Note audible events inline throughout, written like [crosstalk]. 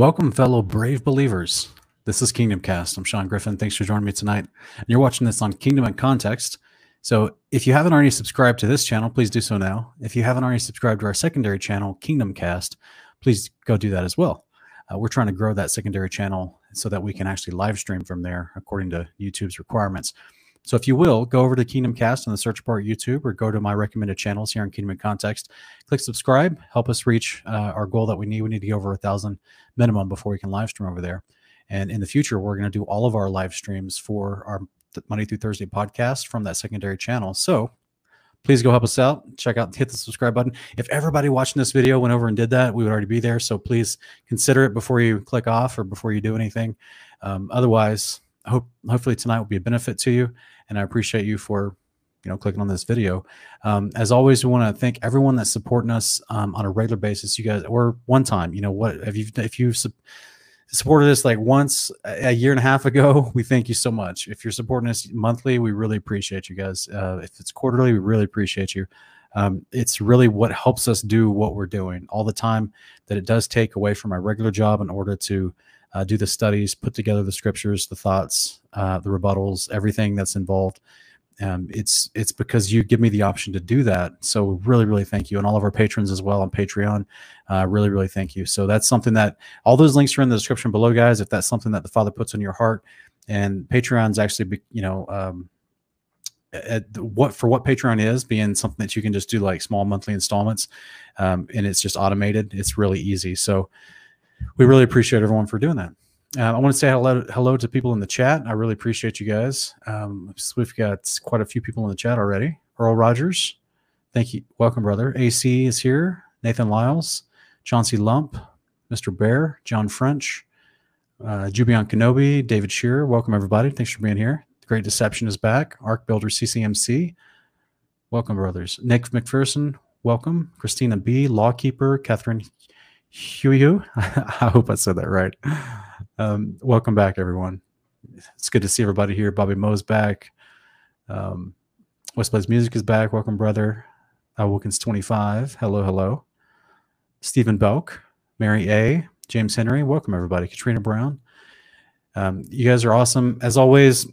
Welcome, fellow brave believers. This is Kingdom Cast. I'm Sean Griffin. Thanks for joining me tonight. And you're watching this on Kingdom in Context. So if you haven't already subscribed to this channel, please do so now. If you haven't already subscribed to our secondary channel, Kingdom Cast, please go do that as well. Uh, we're trying to grow that secondary channel so that we can actually live stream from there according to YouTube's requirements. So if you will, go over to Kingdom Cast in the search bar at YouTube or go to my recommended channels here on Kingdom in Context. Click subscribe, help us reach uh, our goal that we need. We need to go over a thousand minimum before we can live stream over there. And in the future, we're going to do all of our live streams for our Monday through Thursday podcast from that secondary channel. So please go help us out. Check out, hit the subscribe button. If everybody watching this video went over and did that, we would already be there. So please consider it before you click off or before you do anything. Um, otherwise, hope hopefully tonight will be a benefit to you, and I appreciate you for you know clicking on this video. Um, as always, we want to thank everyone that's supporting us um, on a regular basis. You guys, or one time, you know what? If you if you supported us like once a year and a half ago, [laughs] we thank you so much. If you're supporting us monthly, we really appreciate you guys. Uh, if it's quarterly, we really appreciate you. Um, it's really what helps us do what we're doing all the time that it does take away from my regular job in order to uh, do the studies, put together the scriptures, the thoughts, uh, the rebuttals, everything that's involved. Um, it's it's because you give me the option to do that. So really, really thank you, and all of our patrons as well on Patreon. Uh, really, really thank you. So that's something that all those links are in the description below, guys. If that's something that the Father puts on your heart, and Patreon's actually, be, you know, um, at what for what Patreon is, being something that you can just do like small monthly installments, um, and it's just automated. It's really easy. So we really appreciate everyone for doing that. Uh, I want to say hello, hello to people in the chat. I really appreciate you guys. Um, we've got quite a few people in the chat already. Earl Rogers, thank you. Welcome, brother. AC is here. Nathan Lyles, Chauncey Lump, Mr. Bear, John French, uh, Jubion Kenobi, David Shearer. Welcome, everybody. Thanks for being here. The Great Deception is back. Arc Builder CCMC. Welcome, brothers. Nick McPherson, welcome. Christina B, Lawkeeper, Catherine Huey. [laughs] I hope I said that right. Um, welcome back, everyone. It's good to see everybody here. Bobby Moe's back. Um, West Music is back. Welcome, brother. Uh, Wilkins 25. Hello, hello. Stephen Belk, Mary A, James Henry. Welcome, everybody. Katrina Brown. Um, you guys are awesome. As always,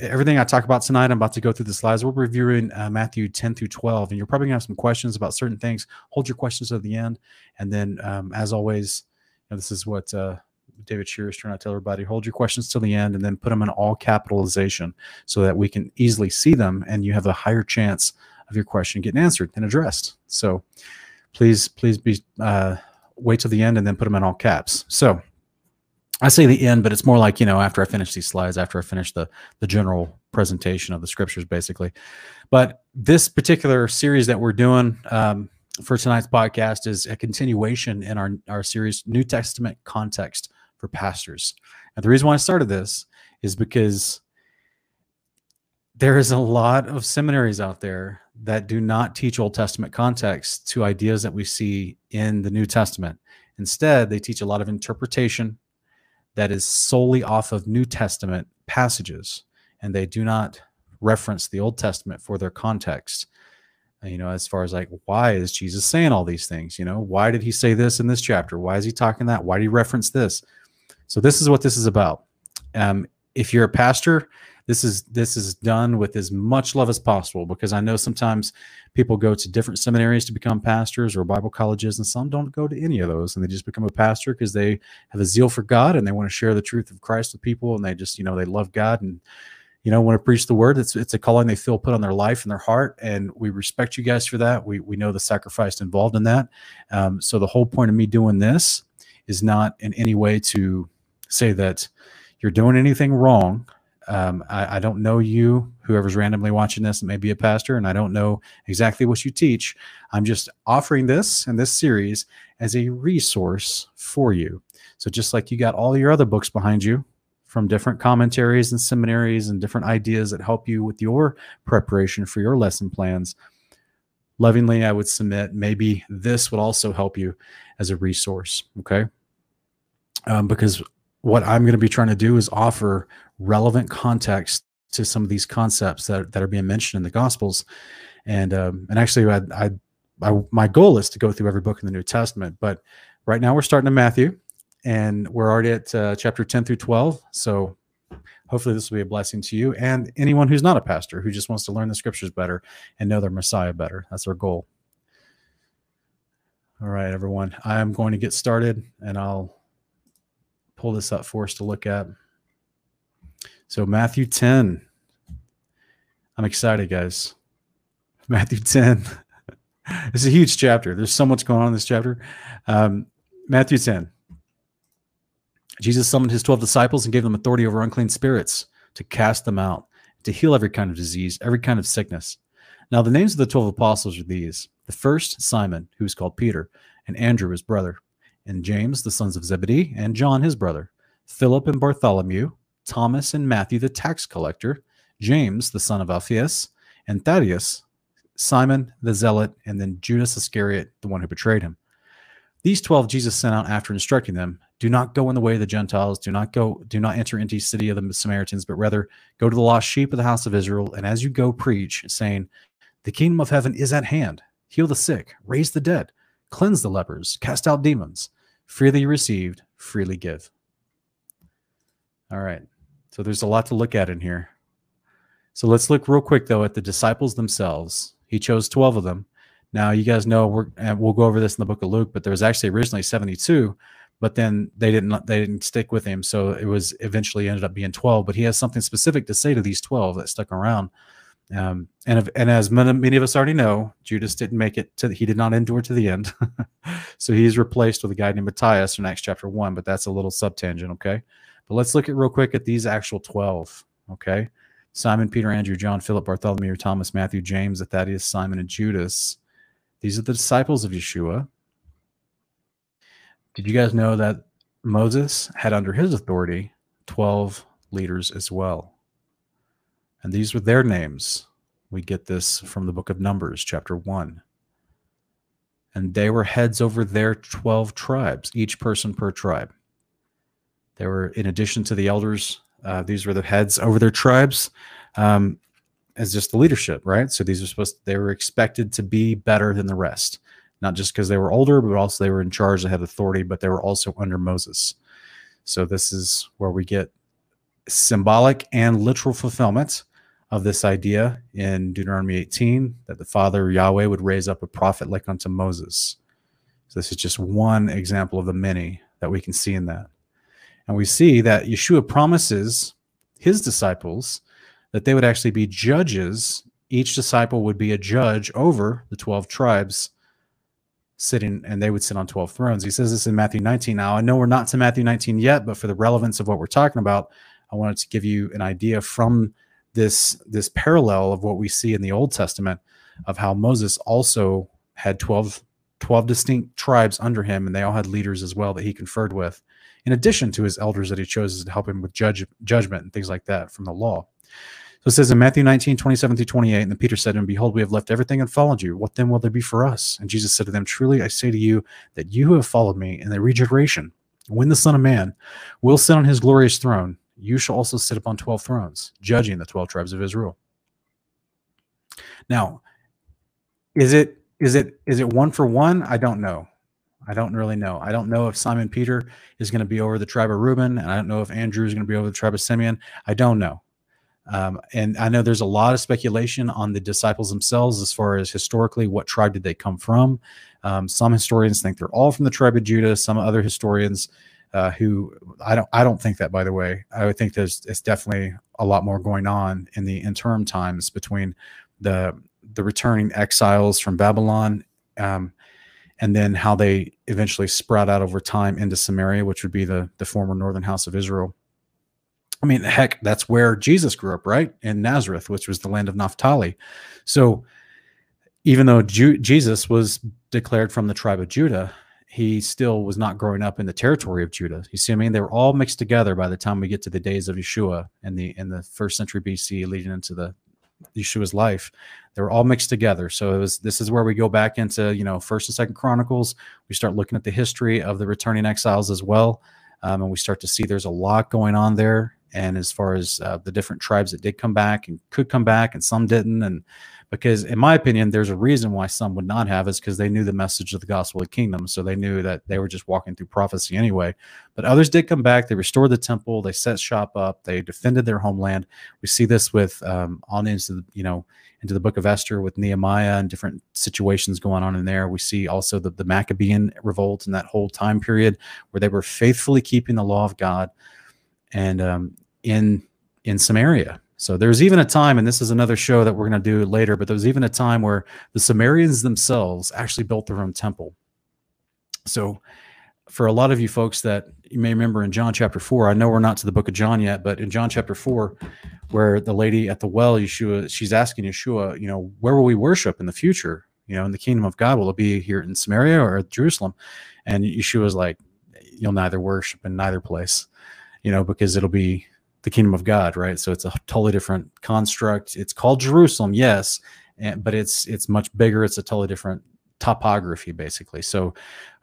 everything I talk about tonight, I'm about to go through the slides. We're reviewing uh, Matthew 10 through 12, and you're probably gonna have some questions about certain things. Hold your questions to the end, and then, um, as always, you know, this is what uh, David Shear is trying to tell everybody: hold your questions till the end, and then put them in all capitalization so that we can easily see them, and you have a higher chance of your question getting answered and addressed. So, please, please be uh, wait till the end and then put them in all caps. So I say the end, but it's more like you know after I finish these slides, after I finish the the general presentation of the scriptures, basically. But this particular series that we're doing um, for tonight's podcast is a continuation in our our series New Testament context for pastors. And the reason why I started this is because there is a lot of seminaries out there that do not teach Old Testament context to ideas that we see in the New Testament. Instead, they teach a lot of interpretation that is solely off of New Testament passages, and they do not reference the Old Testament for their context. You know, as far as like, why is Jesus saying all these things? You know, why did he say this in this chapter? Why is he talking that? Why did he reference this? So this is what this is about. Um, if you're a pastor this is this is done with as much love as possible because I know sometimes people go to different seminaries to become pastors or Bible colleges, and some don't go to any of those, and they just become a pastor because they have a zeal for God and they want to share the truth of Christ with people, and they just you know they love God and you know want to preach the word. It's it's a calling they feel put on their life and their heart, and we respect you guys for that. We we know the sacrifice involved in that. Um, so the whole point of me doing this is not in any way to say that you're doing anything wrong um, I, I, don't know you, whoever's randomly watching this, may be a pastor, and I don't know exactly what you teach. I'm just offering this and this series as a resource for you. So just like you got all your other books behind you from different commentaries and seminaries and different ideas that help you with your preparation for your lesson plans, lovingly, I would submit maybe this would also help you as a resource. Okay. Um, because what I'm going to be trying to do is offer relevant context to some of these concepts that, that are being mentioned in the Gospels. And um, and actually, I, I, I, my goal is to go through every book in the New Testament. But right now, we're starting in Matthew. and we're already at uh, chapter 10 through 12. So hopefully this will be a blessing to you and anyone who's not a pastor who just wants to learn the scriptures better and know their Messiah better. That's our goal. All right, everyone. I'm going to get started and I'll pull this up for us to look at. So, Matthew 10. I'm excited, guys. [laughs] Matthew 10. [laughs] it's a huge chapter. There's so much going on in this chapter. Um, Matthew 10. Jesus summoned his 12 disciples and gave them authority over unclean spirits to cast them out, to heal every kind of disease, every kind of sickness. Now, the names of the 12 apostles are these the first, Simon, who is called Peter, and Andrew, his brother, and James, the sons of Zebedee, and John, his brother, Philip and Bartholomew, Thomas and Matthew, the tax collector, James, the son of Alphaeus, and Thaddeus, Simon the zealot, and then Judas Iscariot, the one who betrayed him. These 12 Jesus sent out after instructing them, do not go in the way of the Gentiles, do not go, do not enter into the city of the Samaritans, but rather go to the lost sheep of the house of Israel, and as you go preach, saying, The kingdom of heaven is at hand. Heal the sick, raise the dead, cleanse the lepers, cast out demons. Freely received, freely give. All right. So there's a lot to look at in here. So let's look real quick though at the disciples themselves. He chose 12 of them. Now you guys know we're and we'll go over this in the book of Luke, but there was actually originally 72, but then they didn't they didn't stick with him, so it was eventually ended up being 12. But he has something specific to say to these 12 that stuck around. Um, and and as many, of us already know, Judas didn't make it to he did not endure to the end, [laughs] so he's replaced with a guy named Matthias in Acts chapter one. But that's a little subtangent, okay? But let's look at real quick at these actual 12, okay? Simon, Peter, Andrew, John, Philip, Bartholomew, Thomas, Matthew, James, Thaddeus, Simon, and Judas. These are the disciples of Yeshua. Did you guys know that Moses had under his authority 12 leaders as well? And these were their names. We get this from the book of Numbers, chapter 1. And they were heads over their 12 tribes, each person per tribe. They were, in addition to the elders, uh, these were the heads over their tribes um, as just the leadership, right? So these are supposed, to, they were expected to be better than the rest, not just because they were older, but also they were in charge, they had authority, but they were also under Moses. So this is where we get symbolic and literal fulfillment of this idea in Deuteronomy 18 that the Father Yahweh would raise up a prophet like unto Moses. So this is just one example of the many that we can see in that. And we see that Yeshua promises his disciples that they would actually be judges. Each disciple would be a judge over the 12 tribes sitting, and they would sit on 12 thrones. He says this in Matthew 19. Now, I know we're not to Matthew 19 yet, but for the relevance of what we're talking about, I wanted to give you an idea from this this parallel of what we see in the Old Testament of how Moses also had 12, 12 distinct tribes under him, and they all had leaders as well that he conferred with, in addition to his elders that he chose to help him with judge, judgment and things like that from the law. So it says in Matthew 19, 27 through 28, and then Peter said to him, Behold, we have left everything and followed you. What then will there be for us? And Jesus said to them, Truly I say to you that you who have followed me in the regeneration, when the Son of Man will sit on his glorious throne, you shall also sit upon 12 thrones, judging the 12 tribes of Israel. Now, is it is it is it one for one? I don't know. I don't really know. I don't know if Simon Peter is going to be over the tribe of Reuben, and I don't know if Andrew is going to be over the tribe of Simeon. I don't know. Um, and I know there's a lot of speculation on the disciples themselves as far as historically what tribe did they come from. Um, some historians think they're all from the tribe of Judah. Some other historians uh, who I don't I don't think that by the way. I would think there's it's definitely a lot more going on in the interim times between the the returning exiles from Babylon um, and then how they eventually sprout out over time into Samaria, which would be the the former northern house of Israel. I mean, heck, that's where Jesus grew up, right? In Nazareth, which was the land of Naphtali. So even though Ju Jesus was declared from the tribe of Judah, he still was not growing up in the territory of Judah. You see, I mean, they were all mixed together by the time we get to the days of Yeshua in the in the first century BC, leading into the Yeshua's life. They were all mixed together. So it was this is where we go back into you know First and Second Chronicles. We start looking at the history of the returning exiles as well, um, and we start to see there's a lot going on there and as far as uh, the different tribes that did come back and could come back and some didn't and because in my opinion there's a reason why some would not have is because they knew the message of the gospel of the kingdom. So they knew that they were just walking through prophecy anyway. But others did come back they restored the temple they set shop up they defended their homeland. We see this with um, on into the you know into the book of esther with nehemiah and different situations going on in there. We see also the, the maccabean revolt in that whole time period where they were faithfully keeping the law of god and um, in in samaria so there's even a time, and this is another show that we're going to do later, but there was even a time where the Sumerians themselves actually built their own temple. So for a lot of you folks that you may remember in John chapter four, I know we're not to the book of John yet, but in John chapter four, where the lady at the well, Yeshua, she's asking Yeshua, you know, where will we worship in the future? You know, in the kingdom of God, will it be here in Samaria or Jerusalem? And Yeshua's like, you'll neither worship in neither place, you know, because it'll be the kingdom of God, right? So it's a totally different construct. It's called Jerusalem, yes, and, but it's it's much bigger. It's a totally different topography, basically. So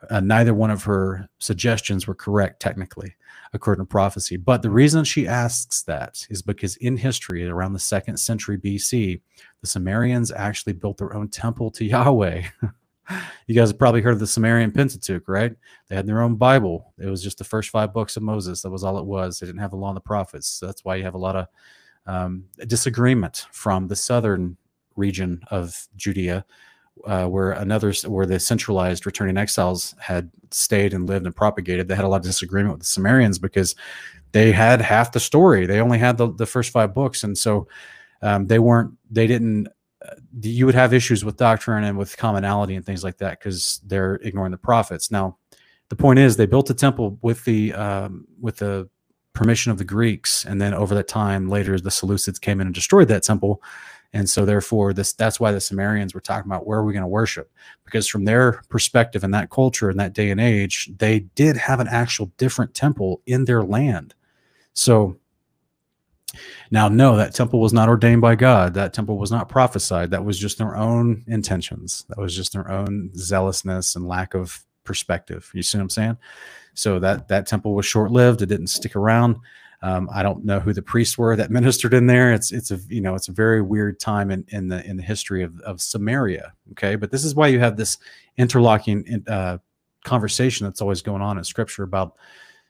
uh, neither one of her suggestions were correct technically, according to prophecy. But the reason she asks that is because in history, around the second century BC, the Sumerians actually built their own temple to [laughs] Yahweh. You guys have probably heard of the Sumerian Pentateuch, right? They had their own Bible. It was just the first five books of Moses. That was all it was. They didn't have the law and the prophets. So that's why you have a lot of um, disagreement from the southern region of Judea, uh, where another where the centralized returning exiles had stayed and lived and propagated. They had a lot of disagreement with the Sumerians because they had half the story. They only had the, the first five books, and so um, they weren't. They didn't you would have issues with doctrine and with commonality and things like that because they're ignoring the prophets. Now, the point is they built a temple with the um, with the permission of the Greeks, and then over that time later the Seleucids came in and destroyed that temple, and so therefore this that's why the Sumerians were talking about where are we going to worship? Because from their perspective in that culture in that day and age they did have an actual different temple in their land, so now, no, that temple was not ordained by God. That temple was not prophesied. That was just their own intentions. That was just their own zealousness and lack of perspective. You see what I'm saying? So that that temple was short lived. It didn't stick around. Um, I don't know who the priests were that [laughs] ministered in there. It's it's a you know it's a very weird time in, in the in the history of, of Samaria. Okay, but this is why you have this interlocking uh, conversation that's always going on in Scripture about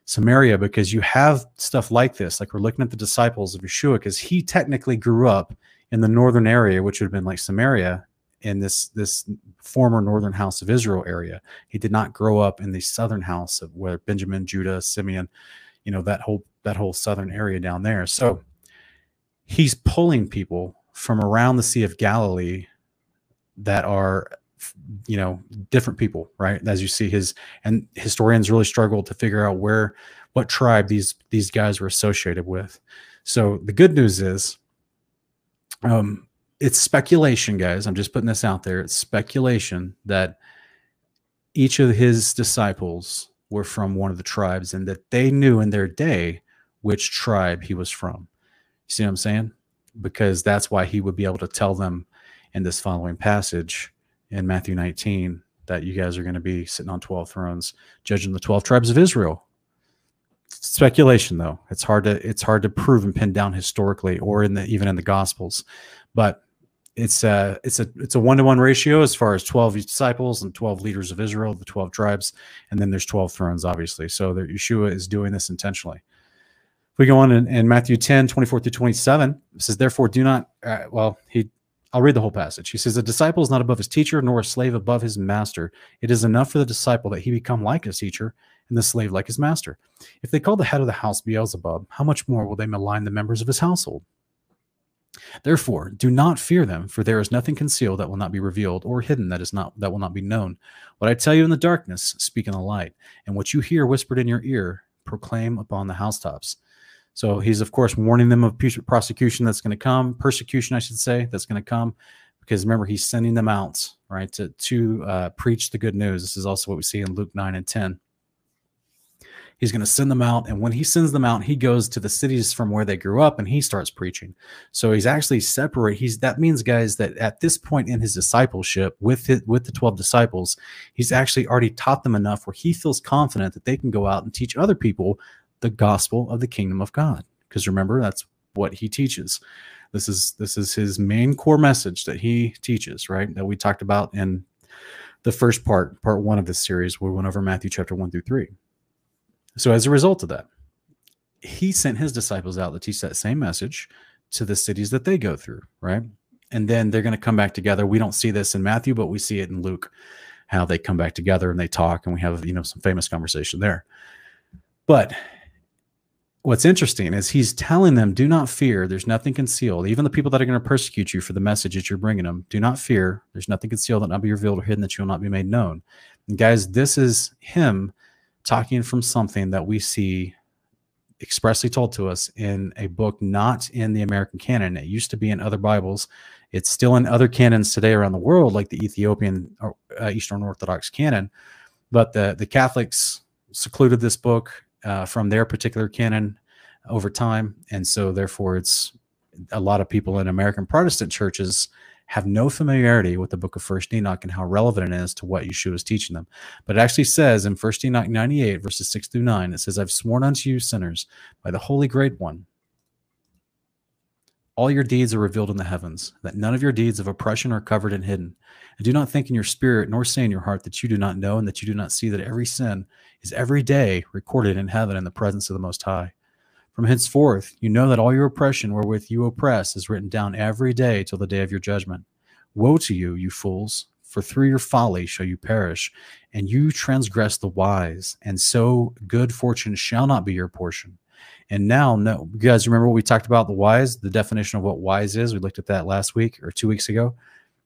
Samaria because you have stuff like this. Like we're looking at the disciples of Yeshua because he technically grew up in the northern area, which would have been like Samaria in this this former northern house of Israel area. He did not grow up in the southern house of where Benjamin, Judah, Simeon, you know, that whole that whole southern area down there. So he's pulling people from around the Sea of Galilee that are you know different people right as you see his and historians really struggled to figure out where what tribe these these guys were associated with. So the good news is um it's speculation guys. I'm just putting this out there. It's speculation that each of his disciples were from one of the tribes and that they knew in their day which tribe he was from. You see what i'm saying? Because that's why he would be able to tell them in this following passage in Matthew 19 that you guys are going to be sitting on 12 thrones judging the 12 tribes of Israel. Speculation though. It's hard to it's hard to prove and pin down historically or in the even in the gospels. But it's a it's a it's a one-to-one ratio as far as 12 disciples and 12 leaders of Israel, the 12 tribes, and then there's 12 thrones obviously. So that Yeshua is doing this intentionally. If we go on in, in Matthew 10, 24 through 27, it says, Therefore, do not, uh, well, he I'll read the whole passage. He says, A disciple is not above his teacher, nor a slave above his master. It is enough for the disciple that he become like his teacher, and the slave like his master. If they call the head of the house Beelzebub, how much more will they malign the members of his household? Therefore, do not fear them, for there is nothing concealed that will not be revealed, or hidden that is not that will not be known. What I tell you in the darkness, speak in the light, and what you hear whispered in your ear, proclaim upon the housetops. So he's, of course, warning them of prosecution that's going to come, persecution, I should say, that's going to come, because remember, he's sending them out, right, to, to uh, preach the good news. This is also what we see in Luke 9 and 10. He's going to send them out. And when he sends them out, he goes to the cities from where they grew up and he starts preaching. So he's actually separate. He's that means, guys, that at this point in his discipleship with his, with the 12 disciples, he's actually already taught them enough where he feels confident that they can go out and teach other people the gospel of the kingdom of God. because remember that's what he teaches. This is this is his main core message that he teaches, right? That we talked about in the first part, part one of this series, where we went over Matthew chapter one through three. So as a result of that, he sent his disciples out to teach that same message to the cities that they go through, right? And then they're going to come back together. We don't see this in Matthew, but we see it in Luke, how they come back together and they talk, and we have you know some famous conversation there. But what's interesting is he's telling them, do not fear. There's nothing concealed. Even the people that are going to persecute you for the message that you're bringing them, do not fear. There's nothing concealed that not be revealed or hidden that you will not be made known. And guys, this is him talking from something that we see expressly told to us in a book not in the American canon. It used to be in other Bibles. It's still in other canons today around the world, like the Ethiopian or uh, Eastern Orthodox canon. But the the Catholics secluded this book uh, from their particular canon over time, and so therefore it's a lot of people in American Protestant churches have no familiarity with the book of First Enoch and how relevant it is to what Yeshua is teaching them. But it actually says in First Enoch 98, verses 6 through 9, it says, I've sworn unto you, sinners, by the Holy Great One, all your deeds are revealed in the heavens, that none of your deeds of oppression are covered and hidden. And do not think in your spirit, nor say in your heart that you do not know and that you do not see that every sin is every day recorded in heaven in the presence of the Most High. From henceforth, you know that all your oppression wherewith you oppress is written down every day till the day of your judgment. Woe to you, you fools, for through your folly shall you perish, and you transgress the wise, and so good fortune shall not be your portion. And now, no, you guys remember what we talked about the wise, the definition of what wise is? We looked at that last week or two weeks ago.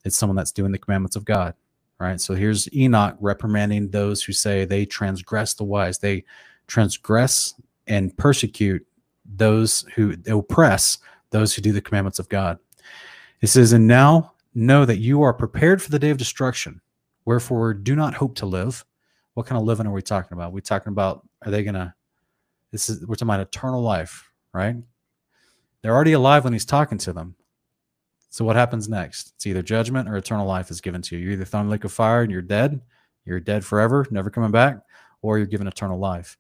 It's someone that's doing the commandments of God, right? So here's Enoch reprimanding those who say they transgress the wise, they transgress and persecute those who oppress those who do the commandments of God. It says, And now know that you are prepared for the day of destruction. Wherefore, do not hope to live. What kind of living are we talking about? Are we talking about, are they going to this is we're talking about eternal life, right? They're already alive when he's talking to them. So what happens next? It's either judgment or eternal life is given to you. You're either thrown in the lake of fire and you're dead, you're dead forever, never coming back, or you're given eternal life.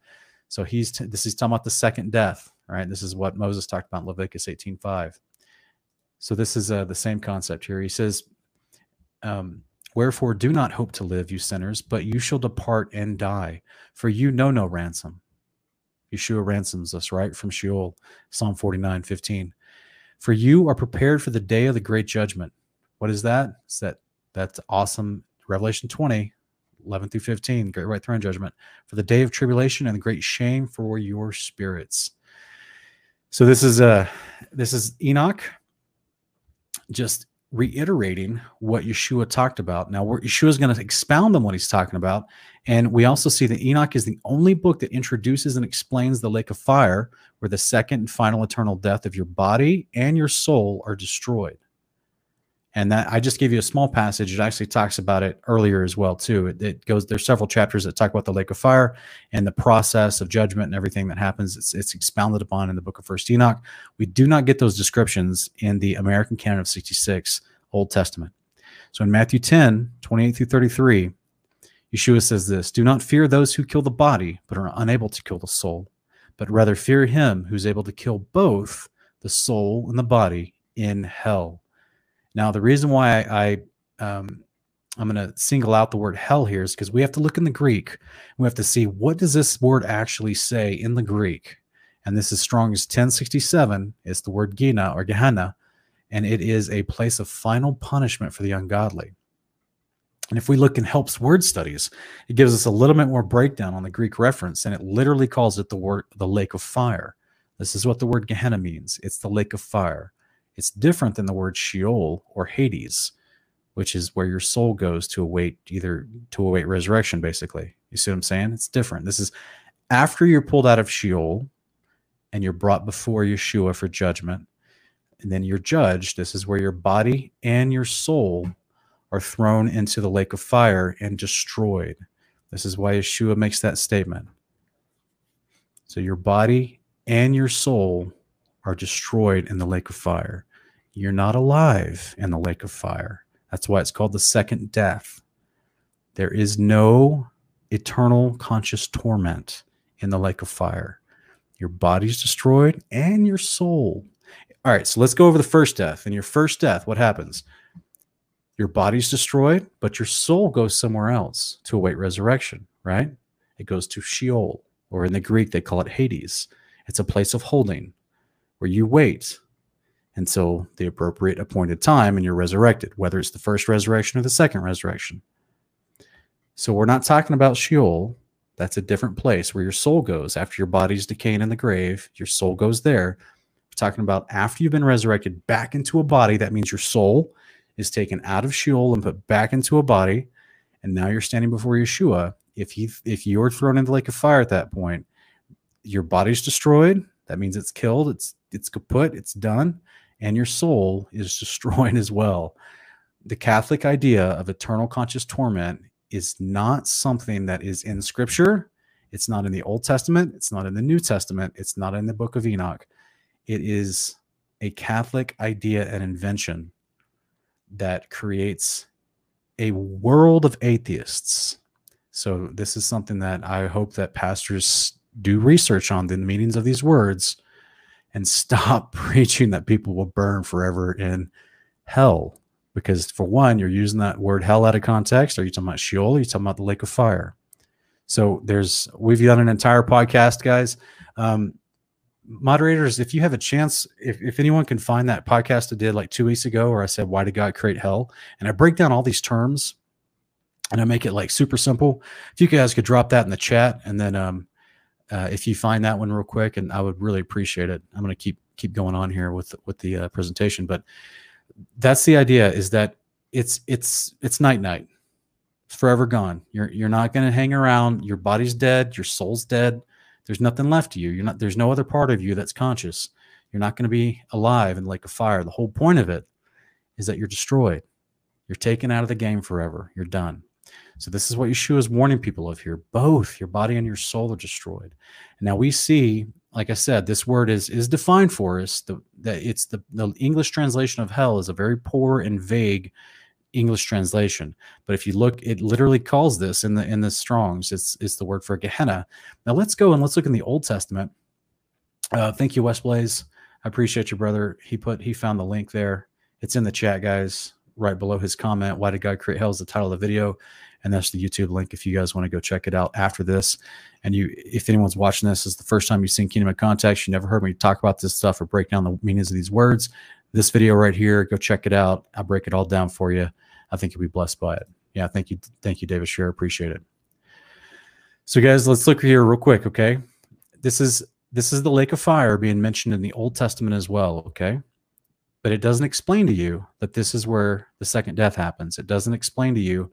So he's t- this is talking about the second death, right? This is what Moses talked about in Leviticus 18:5. So this is uh, the same concept here. He says, um, "Wherefore do not hope to live, you sinners, but you shall depart and die, for you know no ransom." Yeshua ransoms us, right? From Sheol, Psalm 49, 15. For you are prepared for the day of the great judgment. What is that? It's that that's awesome. Revelation 20, 11 through 15, great white throne judgment. For the day of tribulation and the great shame for your spirits. So this is uh this is Enoch just reiterating what Yeshua talked about. Now, Yeshua is going to expound on what he's talking about. And we also see that Enoch is the only book that introduces and explains the lake of fire, where the second and final eternal death of your body and your soul are destroyed and that i just gave you a small passage. It actually talks about it earlier as well too. It, it, goes there's several chapters that talk about the lake of fire and the process of judgment and everything that happens. It's, it's expounded upon in the book of first enoch. We do not get those descriptions in the american canon of 66 old testament. So in matthew 10 28 through 33 yeshua says this do not fear those who kill the body but are unable to kill the soul but rather fear him who's able to kill both the soul and the body in hell now, the reason why I, I um, I'm going to single out the word hell here is because we have to look in the Greek. We have to see what does this word actually say in the Greek. And this is Strong's 1067. It's the word Gina or Gehenna, and it is a place of final punishment for the ungodly. And if we look in Helps Word Studies, it gives us a little bit more breakdown on the Greek reference, and it literally calls it the word the lake of fire. This is what the word Gehenna means. It's the lake of fire. It's different than the word Sheol or Hades, which is where your soul goes to await either to await resurrection, basically. You see what I'm saying? It's different. This is after you're pulled out of Sheol and you're brought before Yeshua for judgment, and then you're judged. This is where your body and your soul are thrown into the lake of fire and destroyed. This is why Yeshua makes that statement. So your body and your soul are destroyed in the lake of fire. You're not alive in the lake of fire. That's why it's called the second death. There is no eternal conscious torment in the lake of fire. your body's destroyed, and your soul. All right, so let's go over the first death. In your first death, what happens? Your body's destroyed, but your soul goes somewhere else to await resurrection, right? It goes to Sheol, or in the Greek, they call it Hades. It's a place of holding where you wait until the appropriate appointed time and you're resurrected, whether it's the first resurrection or the second resurrection. So we're not talking about Sheol. That's a different place where your soul goes after your body's decaying in the grave. Your soul goes there. We're talking about after you've been resurrected back into a body. That means your soul is taken out of Sheol and put back into a body. And now you're standing before Yeshua. If he if you're thrown into the lake of fire at that point, your body's destroyed. That means it's killed. It's it's kaput. It's done and your soul is [laughs] destroyed as well. The Catholic idea of eternal conscious torment is not something that is in scripture. It's not in the Old Testament. It's not in the New Testament. It's not in the book of Enoch. It is a Catholic idea and invention that creates a world of atheists. So, this is something that I hope that pastors do research on the meanings of these words and stop [laughs] preaching that people will burn forever in hell. Because for one, you're using that word hell out of context. Are you talking about Sheol? Are you talking about the lake of fire? So there's we've done an entire podcast, guys. Um, moderators, if you have a chance, if, if anyone can find that podcast I did like two weeks ago where I said, Why did God create hell? And I break down all these terms and I make it like super simple. If you guys could drop that in the chat and then um, uh, if you find that one real quick, and I would really appreciate it. I'm going to keep keep going on here with with the uh, presentation, but that's the idea: is that it's it's it's night night, it's forever gone. You're you're not going to hang around. Your body's dead. Your soul's dead. There's nothing left to you. You're not. There's no other part of you that's conscious. You're not going to be alive and like a fire. The whole point of it is that you're destroyed. You're taken out of the game forever. You're done. So this is what Yeshua is warning people of here. Both your body and your soul are destroyed. Now we see, like I said, this word is is defined for us. The, that it's the, the English translation of hell is a very poor and vague English translation. But if you look, it literally calls this in the in the Strongs. It's it's the word for Gehenna. Now let's go and let's look in the Old Testament. Uh, thank you, West Blaze. I appreciate you, brother. He put he found the link there. It's in the chat, guys, right below his comment. Why did God create hell is the title of the video and that's the YouTube link if you guys want to go check it out after this. And you, if anyone's watching this, is the first time you've seen Kingdom of Context, you never heard me talk about this stuff or break down the meanings of these words. This video right here, go check it out. I'll break it all down for you. I think you'll be blessed by it. Yeah, thank you, thank you, David Share. Appreciate it. So, guys, let's look here real quick. Okay, this is this is the lake of fire being mentioned in the Old Testament as well. Okay, but it doesn't explain to you that this is where the second death happens. It doesn't explain to you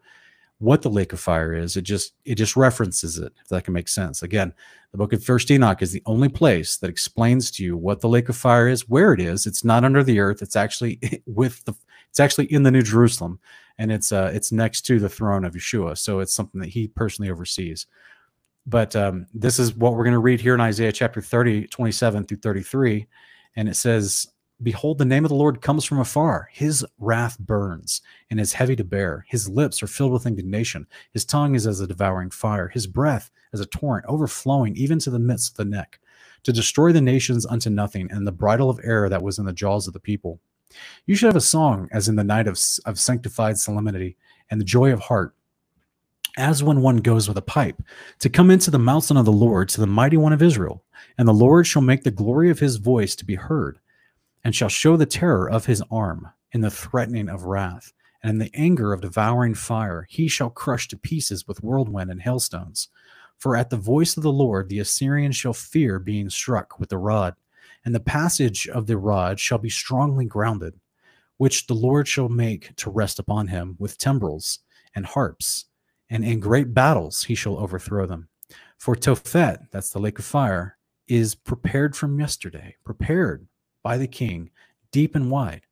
what the lake of fire is. It just it just references it, if that can make sense. Again, the book of First Enoch is the only place that explains to you what the lake of fire is, where it is. It's not under the earth. It's actually [laughs] with the it's actually in the New Jerusalem, and it's uh it's next to the throne of Yeshua. So it's something that he personally oversees. But um, this is what we're going to read here in Isaiah chapter 30, 27 through 33. And it says, Behold, the name of the Lord comes from afar. His wrath burns and is heavy to bear. His lips are filled with indignation. His tongue is as a devouring fire. His breath as a torrent, overflowing even to the midst of the neck, to destroy the nations unto nothing, and the bridle of error that was in the jaws of the people. You should have a song as in the night of, of sanctified solemnity and the joy of heart, as when one goes with a pipe, to come into the mountain of the Lord, to the mighty one of Israel. And the Lord shall make the glory of his voice to be heard and shall show the terror of his arm in the threatening of wrath, and in the anger of devouring fire, he shall crush to pieces with whirlwind and hailstones. For at the voice of the Lord the Assyrian shall fear being struck with the rod, and the passage of the rod shall be strongly grounded, which the Lord shall make to rest upon him with timbrels and harps, and in great battles he shall overthrow them. For Tophet, that's the lake of fire, is prepared from yesterday, prepared by the king, deep and wide.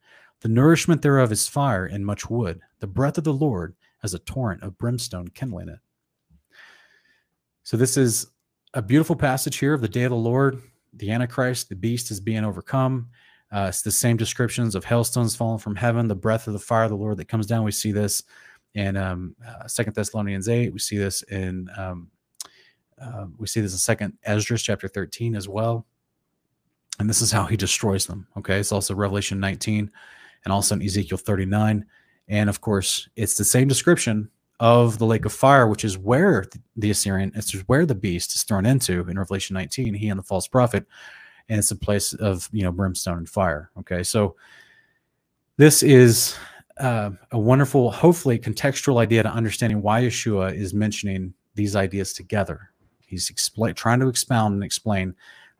The nourishment thereof is fire and much wood, the breath of the Lord as a torrent of brimstone kindling it. So, this is a beautiful passage here of the day of the Lord. The Antichrist, the beast, is being overcome. Uh, it's the same descriptions of hailstones falling from heaven, the breath of the fire of the Lord that comes down. We see this in um, uh, Second Thessalonians eight. We see this in um, Uh, we see this in Second Esdras chapter 13 as well. And this is how he destroys them. Okay. It's also Revelation 19 and also in Ezekiel 39. And of course, it's the same description of the lake of fire, which is where the Assyrian, it's where the beast is thrown into in Revelation 19, he and the false prophet. And it's a place of, you know, brimstone and fire. Okay. So this is uh, a wonderful, hopefully contextual idea to understanding why Yeshua is mentioning these ideas together. He's expl- trying to expound and explain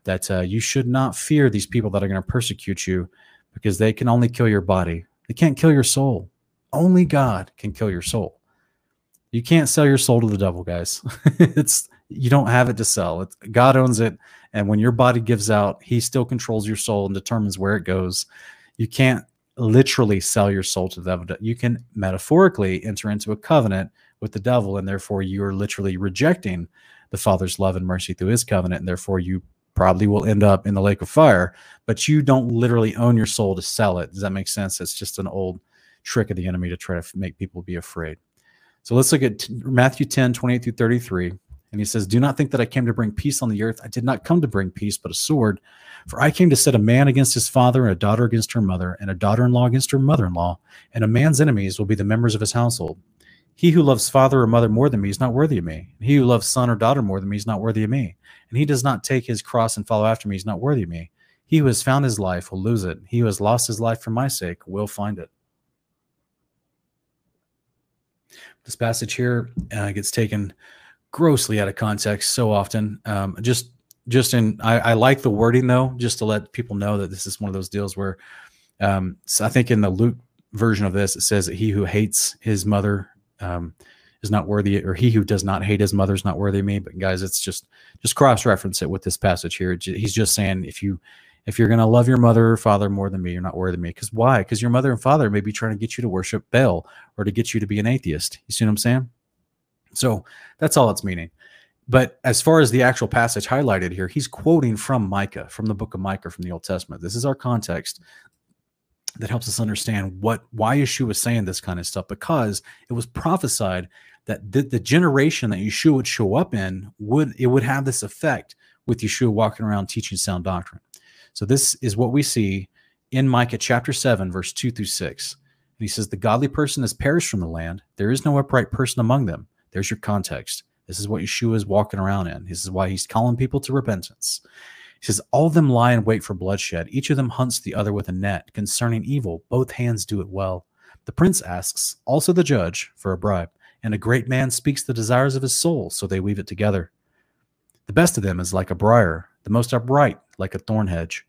that uh, you should not fear these people that are going to persecute you because they can only kill your body. They can't kill your soul. Only God can kill your soul. You can't sell your soul to the devil, guys. [laughs] it's you don't have it to sell. It's, God owns it, and when your body gives out, He still controls your soul and determines where it goes. You can't literally sell your soul to the devil. You can metaphorically enter into a covenant with the devil, and therefore you are literally rejecting the Father's love and mercy through His covenant, and therefore you probably will end up in the lake of fire. But you don't literally own your soul to sell it. Does that make sense? It's just an old trick of the enemy to try to make people be afraid. So let's look at Matthew 10, 28 through 33. And he says, Do not think that I came to bring peace on the earth. I did not come to bring peace, but a sword. For I came to set a man against his father, and a daughter against her mother, and a daughter in law against her mother in law. And a man's enemies will be the members of his household. He who loves father or mother more than me is not worthy of me. He who loves son or daughter more than me is not worthy of me. And he does not take his cross and follow after me is not worthy of me. He who has found his life will lose it. He who has lost his life for my sake will find it. This passage here uh, gets taken grossly out of context so often. Um, just, just in, I, I, like the wording though, just to let people know that this is one of those deals where, um, so I think in the Luke version of this, it says that he who hates his mother um, is not worthy, or he who does not hate his mother is not worthy of me. But guys, it's just just cross reference it with this passage here. He's just saying if you if you're going to love your mother or father more than me, you're not worthy of me. Because why? Because your mother and father may be trying to get you to worship Baal or to get you to be an atheist. You see what I'm saying? So that's all it's meaning. But as far as the actual passage highlighted here, he's quoting from Micah, from the book of Micah from the Old Testament. This is our context that helps us understand what why Yeshua was saying this kind of stuff because it was prophesied that the, the generation that Yeshua would show up in would it would have this effect with Yeshua walking around teaching sound doctrine. So this is what we see in Micah chapter 7, verse 2 through 6. And he says, The godly person has perished from the land. There is no upright person among them. There's your context. This is what Yeshua is walking around in. This is why he's calling people to repentance. He says, All of them lie in wait for bloodshed. Each of them hunts the other with a net. Concerning evil, both hands do it well. The prince asks, also the judge, for a bribe. And a great man speaks the desires of his soul, so they weave it together. The best of them is like a briar, the most upright like a thorn hedge.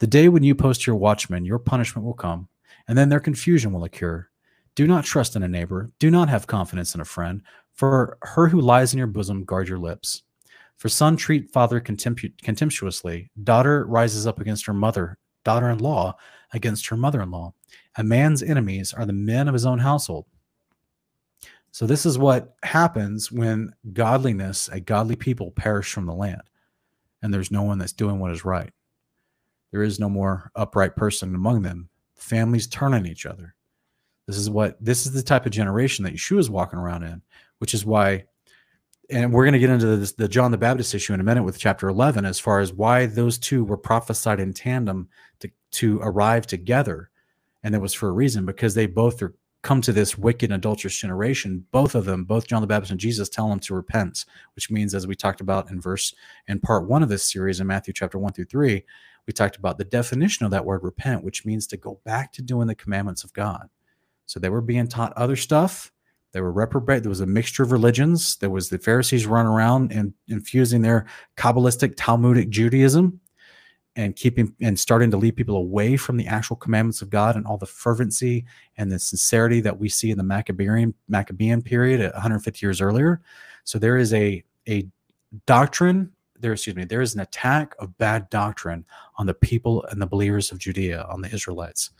The day when you post your watchmen, your punishment will come, and then their confusion will occur. Do not trust in a neighbor. Do not have confidence in a friend. For her who lies in your bosom, guard your lips. For son treat father contemptuously. Daughter rises up against her mother. Daughter in law against her mother in law. A man's enemies are the men of his own household. So, this is what happens when godliness, a godly people, perish from the land and there's no one that's doing what is right. There is no more upright person among them. Families turn on each other. This is what this is the type of generation that Yeshua is walking around in, which is why, and we're going to get into this, the John the Baptist issue in a minute with chapter 11, as far as why those two were prophesied in tandem to, to arrive together. And it was for a reason because they both are come to this wicked and adulterous generation, both of them, both John the Baptist and Jesus, tell them to repent, which means, as we talked about in verse in part one of this series in Matthew chapter one through three, we talked about the definition of that word repent, which means to go back to doing the commandments of God. So they were being taught other stuff. They were reprobate. There was a mixture of religions. There was the Pharisees running around and infusing their Kabbalistic Talmudic Judaism and keeping and starting to lead people away from the actual commandments of God and all the fervency and the sincerity that we see in the Maccabean Maccabean period 150 years earlier. So there is a a doctrine there excuse me there is an attack of bad doctrine on the people and the believers of Judea on the Israelites.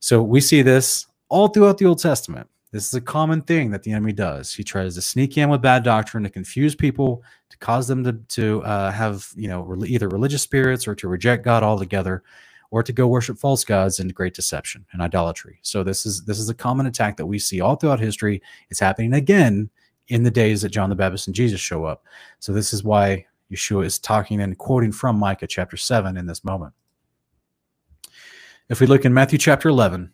So we see this all throughout the Old Testament. This is a common thing that the enemy does. He tries to sneak in with bad doctrine to confuse people, to cause them to, to uh, have, you know, either religious spirits or to reject God altogether, or to go worship false gods and great deception and idolatry. So this is this is a common attack that we see all throughout history. It's happening again in the days that John the Baptist and Jesus show up. So this is why Yeshua is talking and quoting from Micah chapter 7 in this moment. If we look in Matthew chapter 11,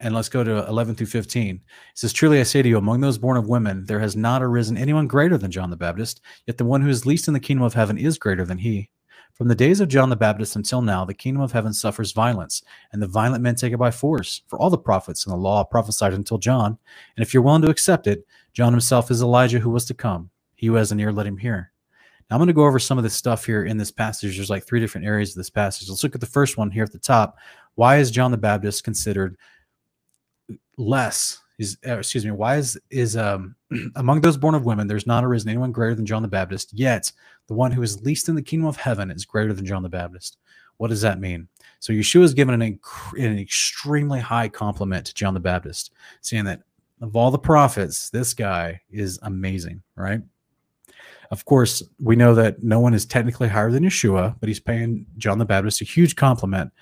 and let's go to 11 through 15. It says, Truly I say to you, among those born of women, there has not arisen anyone greater than John the Baptist, yet the one who is least in the kingdom of heaven is greater than he. From the days of John the Baptist until now, the kingdom of heaven suffers violence, and the violent men take it by force. For all the prophets and the law prophesied until John. And if you're willing to accept it, John himself is Elijah who was to come. He who has an ear, let him hear. Now I'm going to go over some of this stuff here in this passage. There's like three different areas of this passage. Let's look at the first one here at the top. Why is John the Baptist considered less is uh, excuse me why is is um [clears throat] among those born of women there's not arisen anyone greater than john the baptist yet the one who is least in the kingdom of heaven is greater than john the baptist. What does that mean? So yeshua is given an, inc- an extremely high compliment to john the baptist saying that of all the prophets this guy is amazing right? Of course we know that no one is technically higher than yeshua but he's paying john the baptist a huge compliment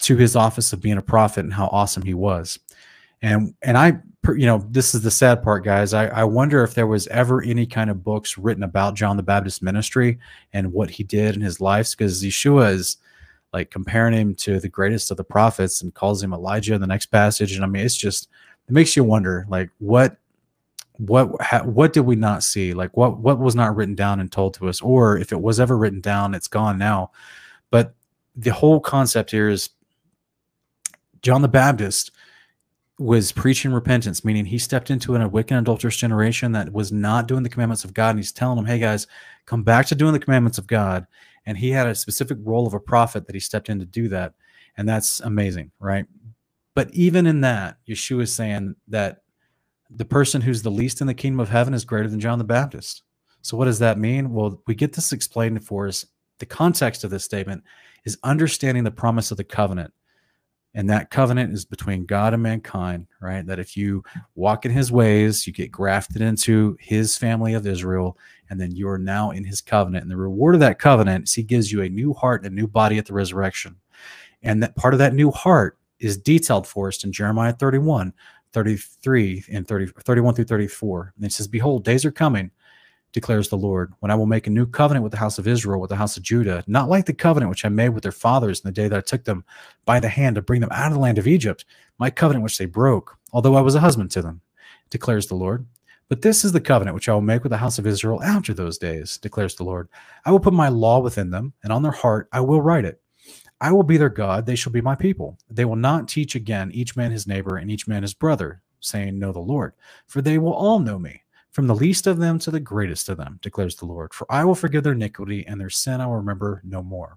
to his office of being a prophet and how awesome he was and and I you know this is the sad part guys. I, I wonder if there was ever any kind of books written about John the Baptist ministry and what he did in his life because Yeshua is like comparing him to the greatest of the prophets and calls him Elijah in the next passage. And I mean it's just it makes you wonder like what what what did we not see? Like what what was not written down and told to us? Or if it was ever written down it's gone now. But the whole concept here is John the Baptist was preaching repentance, meaning he stepped into a wicked adulterous generation that was not doing the commandments of God. And he's telling them, hey guys, come back to doing the commandments of God. And he had a specific role of a prophet that he stepped in to do that. And that's amazing, right? But even in that, Yeshua is saying that the person who's the least in the kingdom of heaven is greater than John the Baptist. So what does that mean? Well, we get this explained for us. The context of this statement is understanding the promise of the covenant and that covenant is between God and mankind, right? That if you walk in his ways, you get grafted into his family of Israel, and then you are now in his covenant. And the reward of that covenant is he gives you a new heart and a new body at the resurrection. And that part of that new heart is detailed for us in Jeremiah 31, 33, and 30, 31 through 34. And it says, Behold, days are coming declares the Lord, when I will make a new covenant with the house of Israel, with the house of Judah, not like the covenant which I made with their fathers in the day that I took them by the hand to bring them out of the land of Egypt, my covenant which they broke, although I was a husband to them, declares the Lord. But this is the covenant which I will make with the house of Israel after those days, declares the Lord. I will put my law within them, and on their heart I will write it. I will be their God, they shall be my people. They will not teach again each man his neighbor and each man his brother, saying, Know the Lord, for they will all know me from the least of them to the greatest of them, declares the Lord. For I will forgive their iniquity, and their sin I will remember no more.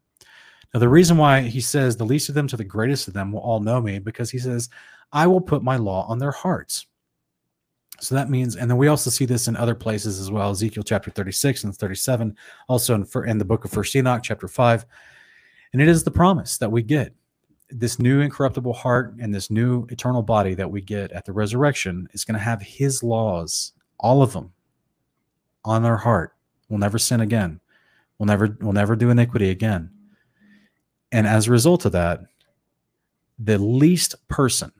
Now, the reason why he says the least of them to the greatest of them will all know me, because he says, I will put my law on their hearts. So that means, and then we also see this in other places as well, Ezekiel chapter 36 and 37, also in, in the book of First Enoch, chapter 5. And it is the promise that we get this new incorruptible heart and this new eternal body that we get at the resurrection is going to have his laws all of them on our heart. We'll never sin again. We'll never we'll never do iniquity again. And as a result of that, the least person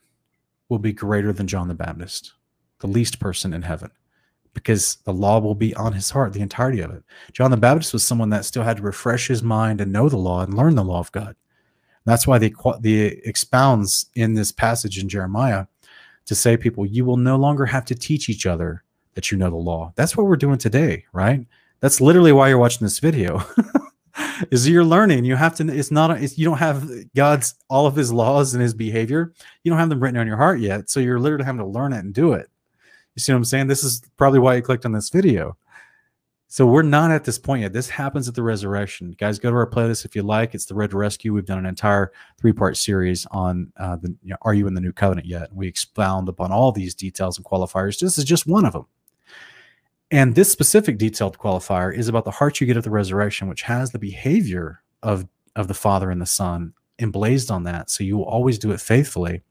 will be greater than John the Baptist, the least person in heaven, because the law will be on his heart, the entirety of it. John the Baptist was someone that still had to refresh his mind and know the law and learn the law of God. That's why the the expounds in this passage in Jeremiah to say, people, you will no longer have to teach each other that you know the law. That's what we're doing today, right? That's literally why you're watching this video. [laughs] is you're learning. You have to. It's not. It's, you don't have God's all of His laws and His behavior. You don't have them written on your heart yet. So you're literally having to learn it and do it. You see what I'm saying? This is probably why you clicked on this video. So we're not at this point yet. This happens at the resurrection. Guys, go to our playlist if you like. It's the Red Rescue. We've done an entire three-part series on uh, the you know, Are You in the New Covenant Yet? We expound upon all these details and qualifiers. This is just one of them. And this specific detailed qualifier is about the heart you get at the resurrection, which has the behavior of, of the Father and the Son emblazed on that. So you will always do it faithfully.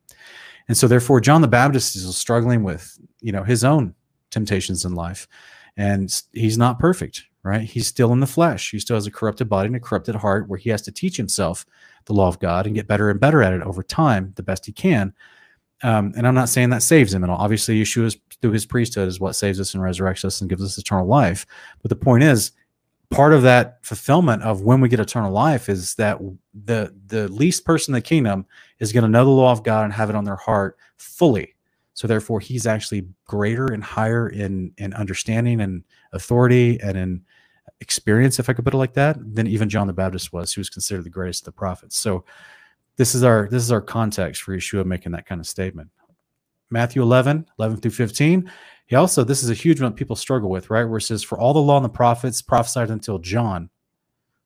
And so therefore, John the Baptist is struggling with, you know, his own temptations in life. And he's not perfect, right? He's still in the flesh. He still has a corrupted body and a corrupted heart where he has to teach himself the law of God and get better and better at it over time, the best he can. Um, and I'm not saying that saves him at all. Obviously, Yeshua through his priesthood is what saves us and resurrects us and gives us eternal life. But the point is, part of that fulfillment of when we get eternal life is that the the least person in the kingdom is going to know the law of God and have it on their heart fully. So therefore, he's actually greater and higher in in understanding and authority and in experience, if I could put it like that, than even John the Baptist was, who was considered the greatest of the prophets. So this is our this is our context for Yeshua making that kind of statement. Matthew 11, 11 through 15. He also, this is a huge one people struggle with, right? Where it says, For all the law and the prophets prophesied until John.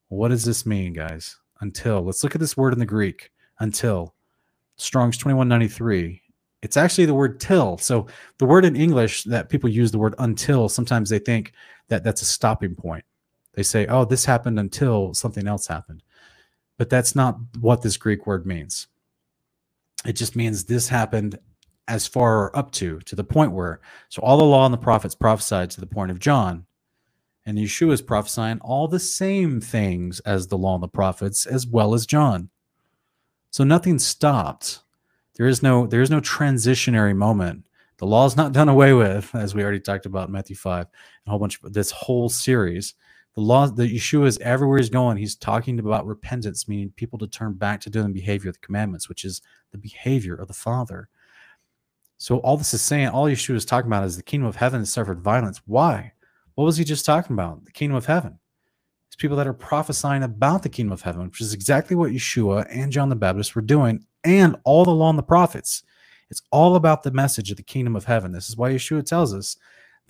What does this mean, guys? Until. Let's look at this word in the Greek. Until. Strong's 2193. It's actually the word till. So the word in English that people use the word until, sometimes they think that that's a stopping point. They say, oh, this happened until something else happened. But that's not what this Greek word means. It just means this happened as far or up to, to the point where, so all the law and the prophets prophesied to the point of John. And Yeshua is prophesying all the same things as the law and the prophets, as well as John. So nothing stopped. There is no there is no transitionary moment. The law is not done away with, as we already talked about in Matthew 5, and a whole bunch of this whole series. The law, the Yeshua is everywhere he's going. He's talking about repentance, meaning people to turn back to doing the behavior of the commandments, which is the behavior of the Father. So all this is saying, all Yeshua is talking about is the kingdom of heaven has suffered violence. Why? What was he just talking about? The kingdom of heaven. It's people that are prophesying about the kingdom of heaven, which is exactly what Yeshua and John the Baptist were doing, and all the law and the prophets. It's all about the message of the kingdom of heaven. This is why Yeshua tells us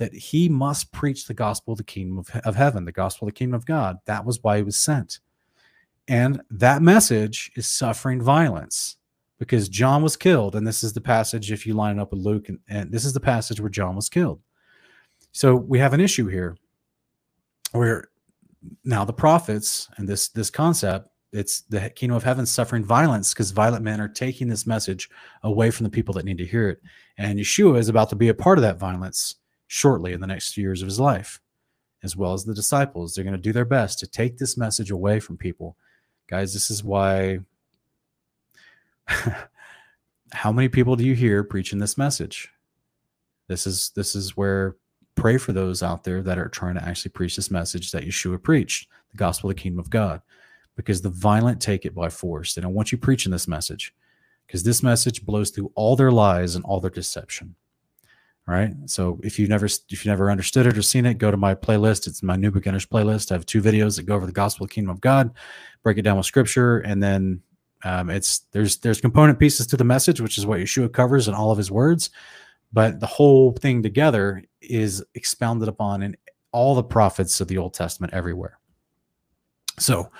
that he must preach the gospel of the kingdom of, of heaven, the gospel of the kingdom of God. That was why he was sent. And that message is suffering violence because John was killed. And this is the passage, if you line it up with Luke, and, and this is the passage where John was killed. So we have an issue here where now the prophets and this this concept it's the kingdom of heaven suffering violence because violent men are taking this message away from the people that need to hear it and yeshua is about to be a part of that violence shortly in the next few years of his life, as well as the disciples. They're going to do their best to take this message away from people. Guys, this is why. [laughs] how many people do you hear preaching this message? This is this is where pray for those out there that are trying to actually preach this message that Yeshua preached, the gospel of the kingdom of God, because the violent take it by force. They don't want you preaching this message because this message blows through all their lies and all their deception right? So if you never if you never understood it or seen it, go to my playlist. It's my new beginners playlist. I have two videos that go over the gospel of the kingdom of God, break it down with scripture, and then um, it's there's there's component pieces to the message, which is what Yeshua covers in all of his words, but the whole thing together is expounded upon in all the prophets of the Old Testament everywhere. So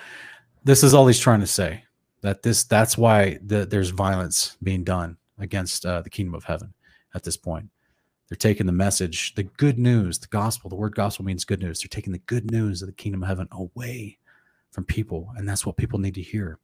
this is all he's trying to say that this that's why the, there's violence being done against uh, the kingdom of heaven at this point they're taking the message, the good news, the gospel. The word gospel means good news. They're taking the good news of the kingdom of heaven away from people. And that's what people need to hear.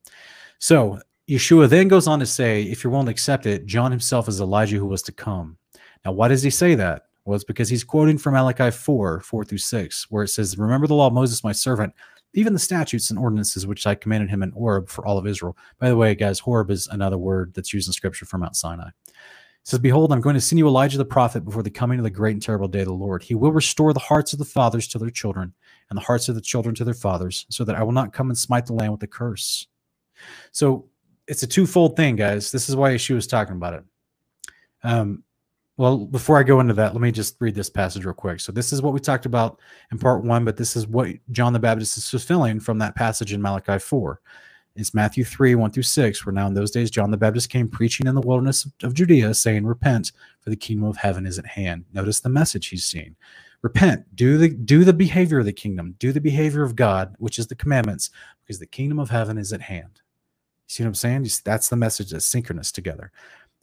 So Yeshua then goes on to say, if you're willing to accept it, John himself is Elijah who was to come. Now, why does he say that? Well, it's because he's quoting from Malachi 4, 4 through 6, where it says, Remember the law of Moses, my servant, even the statutes and ordinances which I commanded him in Horeb for all of Israel. By the way, guys, Horeb is another word that's used in scripture for Mount Sinai says, Behold, I'm going to send you Elijah the prophet before the coming of the great and terrible day of the Lord. He will restore the hearts of the fathers to their children, and the hearts of the children to their fathers, so that I will not come and smite the land with a curse. So it's a twofold thing, guys. This is why Yeshua was talking about it. Um, well, before I go into that, let me just read this passage real quick. So, this is what we talked about in part one, but this is what John the Baptist is fulfilling from that passage in Malachi 4 is Matthew 3, 1 through 6, where now in those days John the Baptist came preaching in the wilderness of Judea, saying, Repent, for the kingdom of heaven is at hand. Notice the message he's seeing. Repent, do the do the behavior of the kingdom, do the behavior of God, which is the commandments, because the kingdom of heaven is at hand. You see what I'm saying? That's the message that's synchronous together.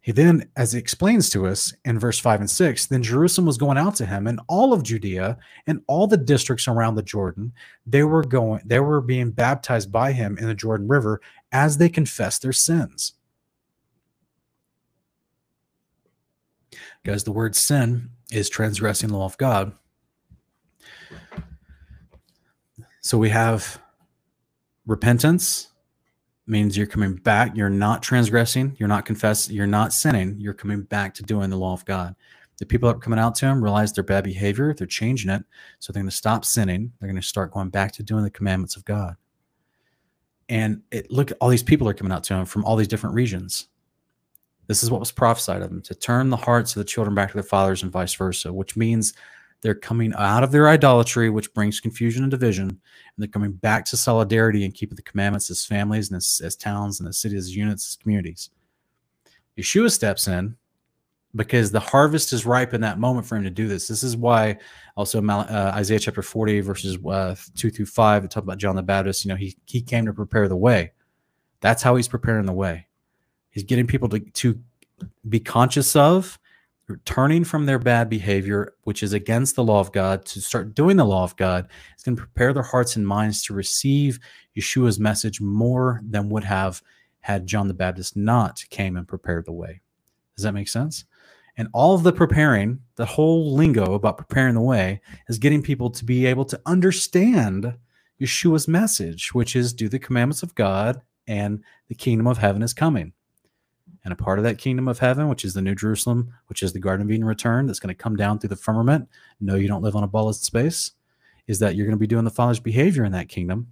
He then, as he explains to us in verse 5 and 6, then Jerusalem was going out to him, and all of Judea and all the districts around the Jordan, they were going, they were being baptized by him in the Jordan River as they confessed their sins. Guys, the word sin is transgressing the law of God. So we have repentance, means you're coming back. You're not transgressing. You're not confessing. You're not sinning. You're coming back to doing the law of God. The people that are coming out to him realize their bad behavior. They're changing it. So they're going to stop sinning. They're going to start going back to doing the commandments of God. And it, look, all these people are coming out to him from all these different regions. This is what was prophesied of them to turn the hearts of the children back to their fathers and vice versa, which means they're coming out of their idolatry, which brings confusion and division, and they're coming back to solidarity and keeping the commandments as families and as, as towns and as cities, as units, as communities. Yeshua steps in because the harvest is ripe in that moment for him to do this. This is why also uh, Isaiah chapter 40 verses uh, 2 through 5 it talk about John the Baptist, you know, he he came to prepare the way. That's how he's preparing the way. He's getting people to to be conscious of turning from their bad behavior, which is against the law of God, to start doing the law of God. is going to prepare their hearts and minds to receive Yeshua's message more than would have had John the Baptist not came and prepared the way. Does that make sense? And all of the preparing, the whole lingo about preparing the way, is getting people to be able to understand Yeshua's message, which is do the commandments of God and the kingdom of heaven is coming. And a part of that kingdom of heaven, which is the New Jerusalem, which is the Garden of Eden return, that's going to come down through the firmament. No, you don't live on a ball of space. Is that you're going to be doing the Father's behavior in that kingdom.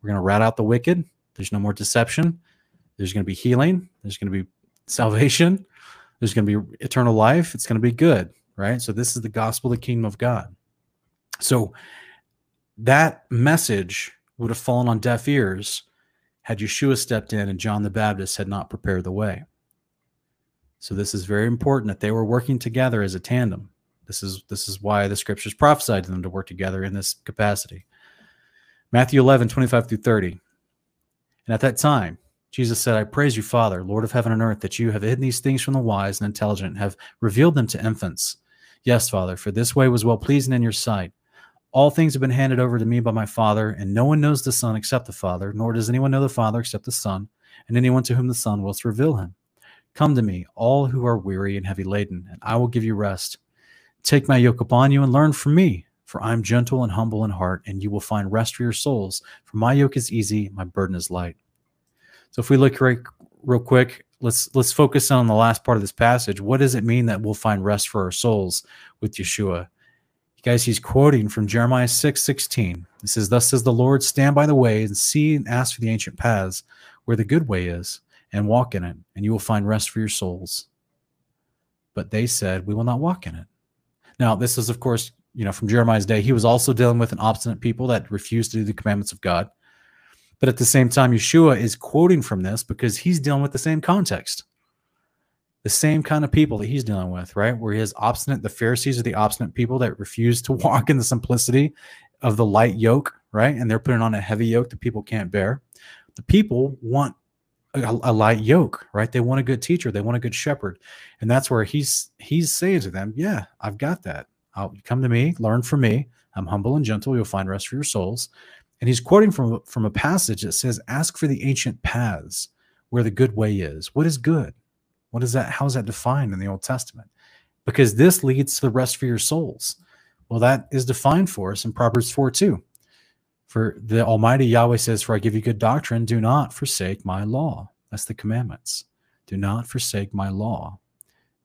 We're going to rat out the wicked. There's no more deception. There's going to be healing. There's going to be salvation. There's going to be eternal life. It's going to be good, right? So this is the gospel of the kingdom of God. So that message would have fallen on deaf ears had Yeshua stepped in and John the Baptist had not prepared the way. So this is very important that they were working together as a tandem. This is this is why the scriptures prophesied to them to work together in this capacity. Matthew 11, 25 through 30. And at that time, Jesus said, I praise you, Father, Lord of heaven and earth, that you have hidden these things from the wise and intelligent, have revealed them to infants. Yes, Father, for this way was well pleasing in your sight. All things have been handed over to me by my Father, and no one knows the Son except the Father, nor does anyone know the Father except the Son, and anyone to whom the Son will reveal him. Come to me, all who are weary and heavy laden, and I will give you rest. Take my yoke upon you and learn from me, for I am gentle and humble in heart, and you will find rest for your souls. For my yoke is easy, my burden is light. So if we look right, real quick, let's let's focus on the last part of this passage. What does it mean that we'll find rest for our souls with Yeshua? Guys, he's quoting from Jeremiah 6 16. It says, Thus says the Lord, stand by the way and see and ask for the ancient paths where the good way is, and walk in it, and you will find rest for your souls. But they said, We will not walk in it. Now, this is, of course, you know, from Jeremiah's day. He was also dealing with an obstinate people that refused to do the commandments of God. But at the same time, Yeshua is quoting from this because he's dealing with the same context, the same kind of people that he's dealing with, right? Where he is obstinate, the Pharisees are the obstinate people that refuse to [laughs] walk in the simplicity of the light yoke, right? And they're putting on a heavy yoke that people can't bear. The people want a, a, light yoke, right? They want a good teacher, they want a good shepherd, and that's where he's he's saying to them, "Yeah, I've got that. I'll come to me, learn from me. I'm humble and gentle. You'll find rest for your souls." And he's quoting from, from a passage that says, Ask for the ancient paths where the good way is. What is good? What is that? How is that defined in the Old Testament? Because this leads to the rest for your souls. Well, that is defined for us in Proverbs 4 2. For the Almighty Yahweh says, For I give you good doctrine, do not forsake my law. That's the commandments. Do not forsake my law.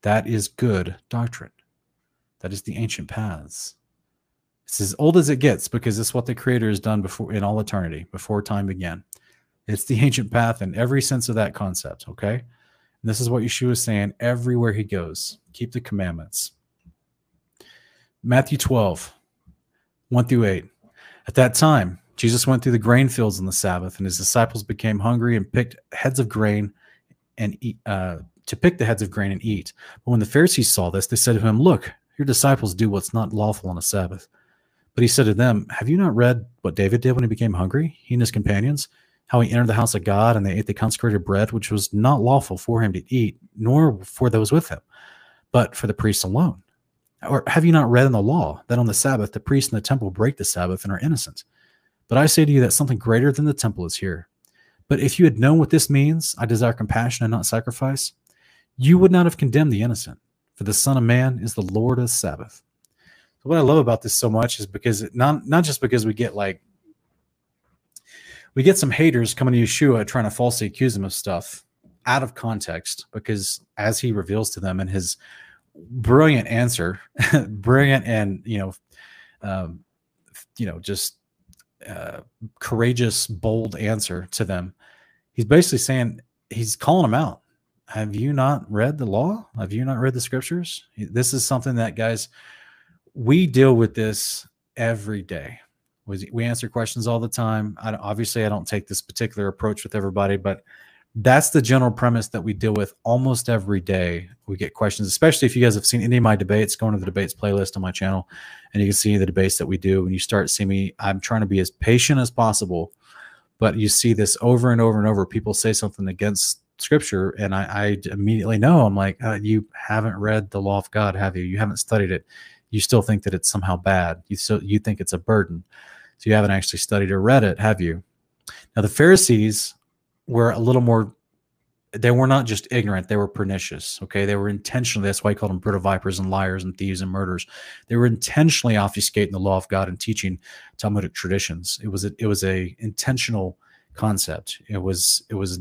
That is good doctrine. That is the ancient paths. It's as old as it gets because it's what the creator has done before in all eternity, before time began. It's the ancient path in every sense of that concept, okay? And this is what Yeshua is saying everywhere he goes. Keep the commandments. Matthew 12, 1 through 8. At that time, Jesus went through the grain fields on the Sabbath, and his disciples became hungry and picked heads of grain and eat, uh, to pick the heads of grain and eat. But when the Pharisees saw this, they said to him, Look, your disciples do what's not lawful on a Sabbath. But he said to them, Have you not read what David did when he became hungry, he and his companions? How he entered the house of God and they ate the consecrated bread, which was not lawful for him to eat, nor for those with him, but for the priests alone. Or have you not read in the law that on the Sabbath the priests in the temple break the Sabbath and are innocent? But I say to you that something greater than the temple is here. But if you had known what this means, I desire compassion and not sacrifice, you would not have condemned the innocent, for the Son of Man is the Lord of Sabbath what I love about this so much is because it, not not just because we get like we get some haters coming to Yeshua trying to falsely accuse him of stuff out of context because as he reveals to them in his brilliant answer, [laughs] brilliant and you know, um, you know, just uh, courageous, bold answer to them. He's basically saying he's calling them out. Have you not read the law? Have you not read the scriptures? This is something that guys we deal with this every day. We answer questions all the time. I, obviously, I don't take this particular approach with everybody, but that's the general premise that we deal with almost every day. We get questions, especially if you guys have seen any of my debates, go into the debates playlist on my channel, and you can see the debates that we do. When you start seeing me, I'm trying to be as patient as possible, but you see this over and over and over. People say something against scripture, and I, I immediately know I'm like, uh, you haven't read the law of God, have you? You haven't studied it. You still think that it's somehow bad. You so you think it's a burden. So you haven't actually studied or read it, have you? Now the Pharisees were a little more they were not just ignorant they were pernicious okay? They were intentionally that's why he called them brutal vipers and liars and thieves and murderers. They were intentionally obfuscating the law of god and teaching talmudic traditions. It was a, it was a intentional concept. It was it was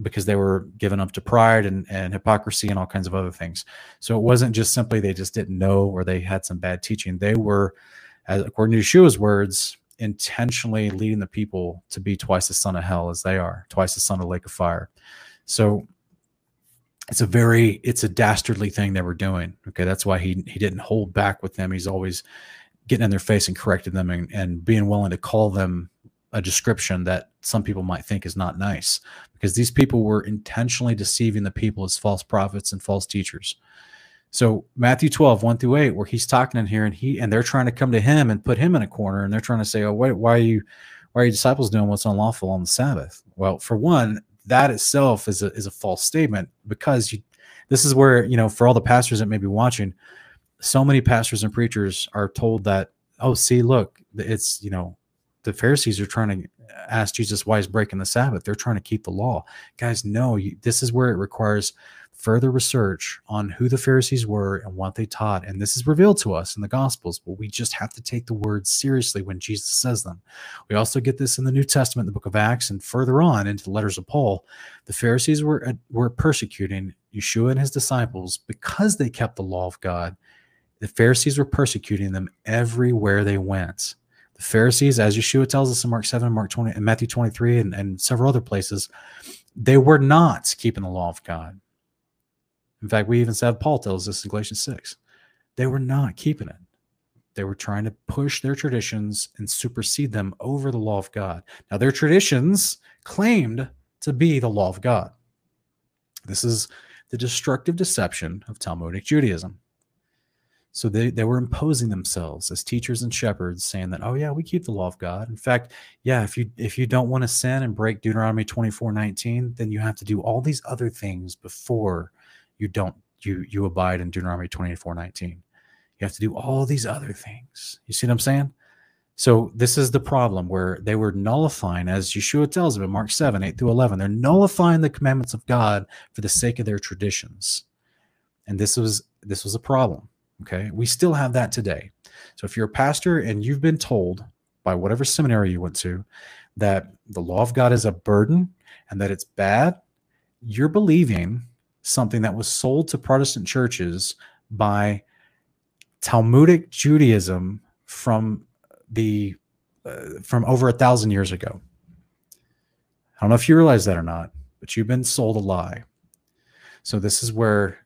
because they were given up to pride and, and hypocrisy and all kinds of other things. So it wasn't just simply they just didn't know or they had some bad teaching. They were as according to yeshua's words intentionally leading the people to be twice the son of hell as they are, twice the son of lake of fire. So it's a very it's a dastardly thing they were doing. Okay, that's why he he didn't hold back with them. He's always getting in their face and correcting them and, and being willing to call them a description that some people might think is not nice because these people were intentionally deceiving the people as false prophets and false teachers. So Matthew 12, 1 through 8, where he's talking in here and he and they're trying to come to him and put him in a corner and they're trying to say, Oh, wait, why are you why are your disciples doing what's unlawful on the Sabbath? Well, for one, that itself is a is a false statement because you this is where, you know, for all the pastors that may be watching, so many pastors and preachers are told that, oh, see, look, it's you know, the Pharisees are trying to ask Jesus why he's breaking the Sabbath. They're trying to keep the law. Guys, no, you, this is where it requires further research on who the Pharisees were and what they taught. And this is revealed to us in the Gospels, but we just have to take the words seriously when Jesus says them. We also get this in the New Testament, the book of Acts, and further on into the letters of Paul. The Pharisees were, uh, were persecuting Yeshua and his disciples because they kept the law of God. The Pharisees were persecuting them everywhere they went. The Pharisees, as Yeshua tells us in Mark 7, Mark 20, and Matthew 23, and, and several other places, they were not keeping the law of God in fact, we even said Paul tells us in Galatians 6. They were not keeping it. They were trying to push their traditions and supersede them over the law of God. Now, their traditions claimed to be the law of God. This is the destructive deception of Talmudic Judaism. So they, they were imposing themselves as teachers and shepherds, saying that, oh yeah, we keep the law of God. In fact, yeah, if you if you don't want to sin and break Deuteronomy 24, 19, then you have to do all these other things before you don't you you abide in Deuteronomy 24 19. You have to do all these other things. You see what I'm saying? So this is the problem where they were nullifying, as Yeshua tells them in Mark 7, 8 through 11, they're nullifying the commandments of God for the sake of their traditions. And this was this was a problem. Okay. We still have that today. So if you're a pastor and you've been told by whatever seminary you went to that the law of God is a burden and that it's bad, you're believing something that was sold to Protestant churches by Talmudic Judaism from the uh, from over a thousand years ago. I don't know if you realize that or not, but you've been sold a lie. So this is where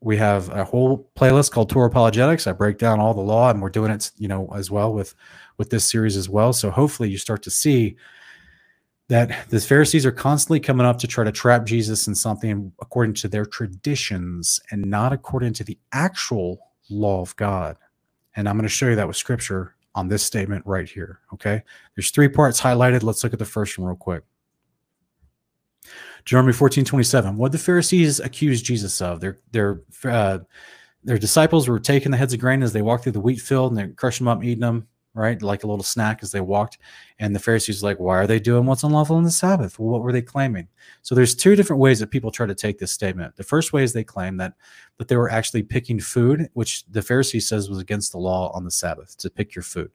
we have a whole playlist called Torah Apologetics. I break down all the law, and we're doing it, you know, as well with with this series as well. So hopefully you start to see that the Pharisees are constantly coming up to try to trap Jesus in something according to their traditions and not according to the actual law of God. And I'm going to show you that with scripture on this statement right here. Okay. There's three parts highlighted. Let's look at the first one real quick. Deuteronomy 14, 27. What the Pharisees accused Jesus of? Their, their, uh, their disciples were taking the heads of grain as they walked through the wheat field and they're crushing them up, eating them right? Like a little snack as they walked. And the Pharisees like, why are they doing what's unlawful on the Sabbath? Well, what were they claiming? So there's two different ways that people try to take this statement. The first way is they claim that that they were actually picking food, which the Pharisees says was against the law on the Sabbath to pick your food.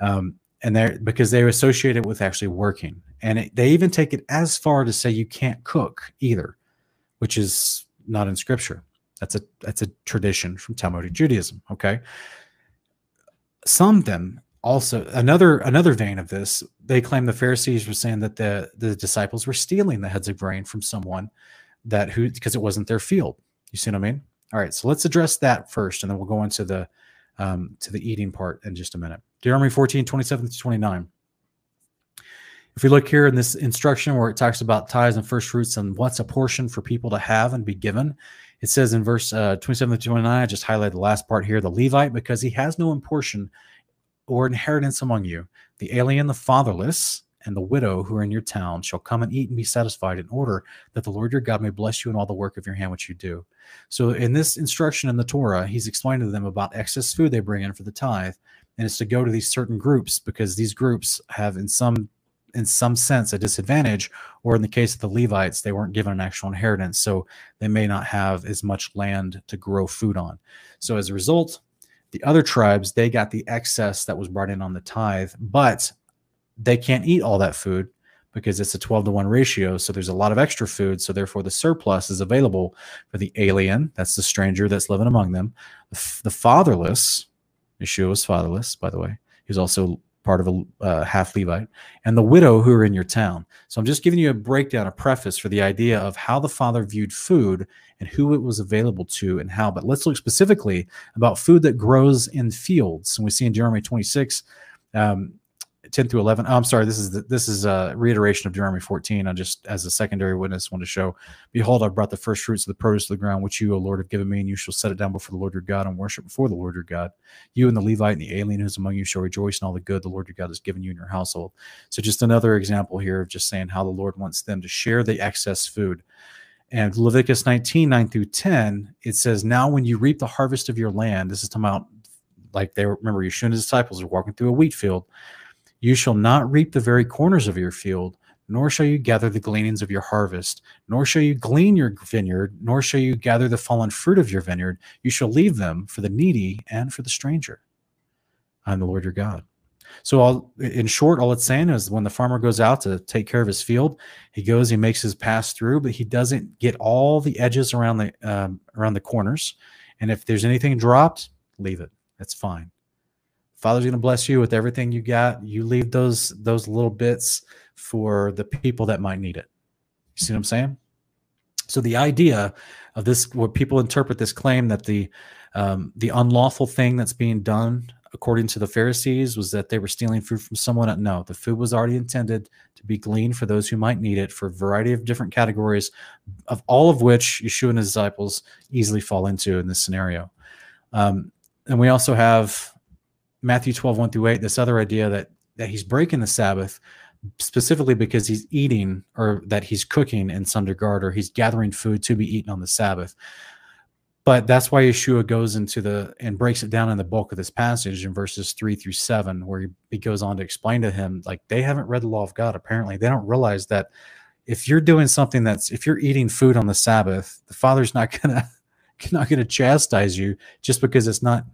Um, and they're because they associate it with actually working, and it, they even take it as far to say you can't cook either, which is not in scripture. That's a that's a tradition from Talmudic Judaism. Okay, some of them also another another vein of this they claim the pharisees were saying that the the disciples were stealing the heads of grain from someone that who because it wasn't their field. You see what i mean? All right so let's address that first and then we'll go into the um, to the eating part in just a minute. Deuteronomy 14 27 to 29 if we look here in this instruction where it talks about tithes and first fruits and what's a portion for people to have and be given it says in verse uh, 27 to 29 i just highlighted the last part here the levite because he has no portion or inheritance among you. The alien, the fatherless, and the widow who are in your town shall come and eat and be satisfied in order that the Lord your God may bless you in all the work of your hand which you do. So, in this instruction in the Torah, he's explaining to them about excess food they bring in for the tithe, and it's to go to these certain groups because these groups have, in some in some sense, a disadvantage, or in the case of the Levites, they weren't given an actual inheritance, so they may not have as much land to grow food on. So, as a result, the other tribes, they got the excess that was brought in on the tithe, but they can't eat all that food because it's a 12 to 1 ratio. So there's a lot of extra food. So therefore, the surplus is available for the alien, that's the stranger that's living among them, the, the fatherless. Yeshua was fatherless, by the way. He was also part of a uh, half Levite, and the widow who are in your town. So I'm just giving you a breakdown, a preface for the idea of how the Father viewed food and who it was available to and how. But let's look specifically about food that grows in fields. And we see in Jeremiah 26, um, 10 through 11. Oh, I'm sorry. This is the, this is a reiteration of Jeremiah 14. I just, as a secondary witness, want to show, behold, I brought the first fruits of the produce of the ground, which you, O Lord, have given me, and you shall set it down before the Lord your God and worship before the Lord your God. You and the Levite and the alien who is among you shall rejoice in all the good the Lord your God has given you in your household. So just another example here of just saying how the Lord wants them to share the excess food. And Leviticus 19, 9 through 10, it says, Now when you reap the harvest of your land, this is talking about like they remember Yeshua and his disciples are walking through a wheat field you shall not reap the very corners of your field, nor shall you gather the gleanings of your harvest, nor shall you glean your vineyard, nor shall you gather the fallen fruit of your vineyard. You shall leave them for the needy and for the stranger. I'm the Lord your God. So, all, in short, all it's saying is when the farmer goes out to take care of his field, he goes, he makes his pass through, but he doesn't get all the edges around the um, around the corners. And if there's anything dropped, leave it. That's fine. Father's going to bless you with everything you got. You leave those those little bits for the people that might need it. You see what I'm saying? So the idea of this, what people interpret this claim that the um, the unlawful thing that's being done according to the Pharisees was that they were stealing food from someone. No, the food was already intended to be gleaned for those who might need it for a variety of different categories, of all of which Yeshua and his disciples easily fall into in this scenario. Um, and we also have Matthew 12, 1 through 8, this other idea that that he's breaking the Sabbath specifically because he's eating or that he's cooking in some regard or he's gathering food to be eaten on the Sabbath. But that's why Yeshua goes into the and breaks it down in the bulk of this passage in verses three through seven, where he, he goes on to explain to him, like, they haven't read the law of God. Apparently, they don't realize that if you're doing something that's if you're eating food on the Sabbath, the Father's not gonna [laughs] not gonna chastise you just because it's not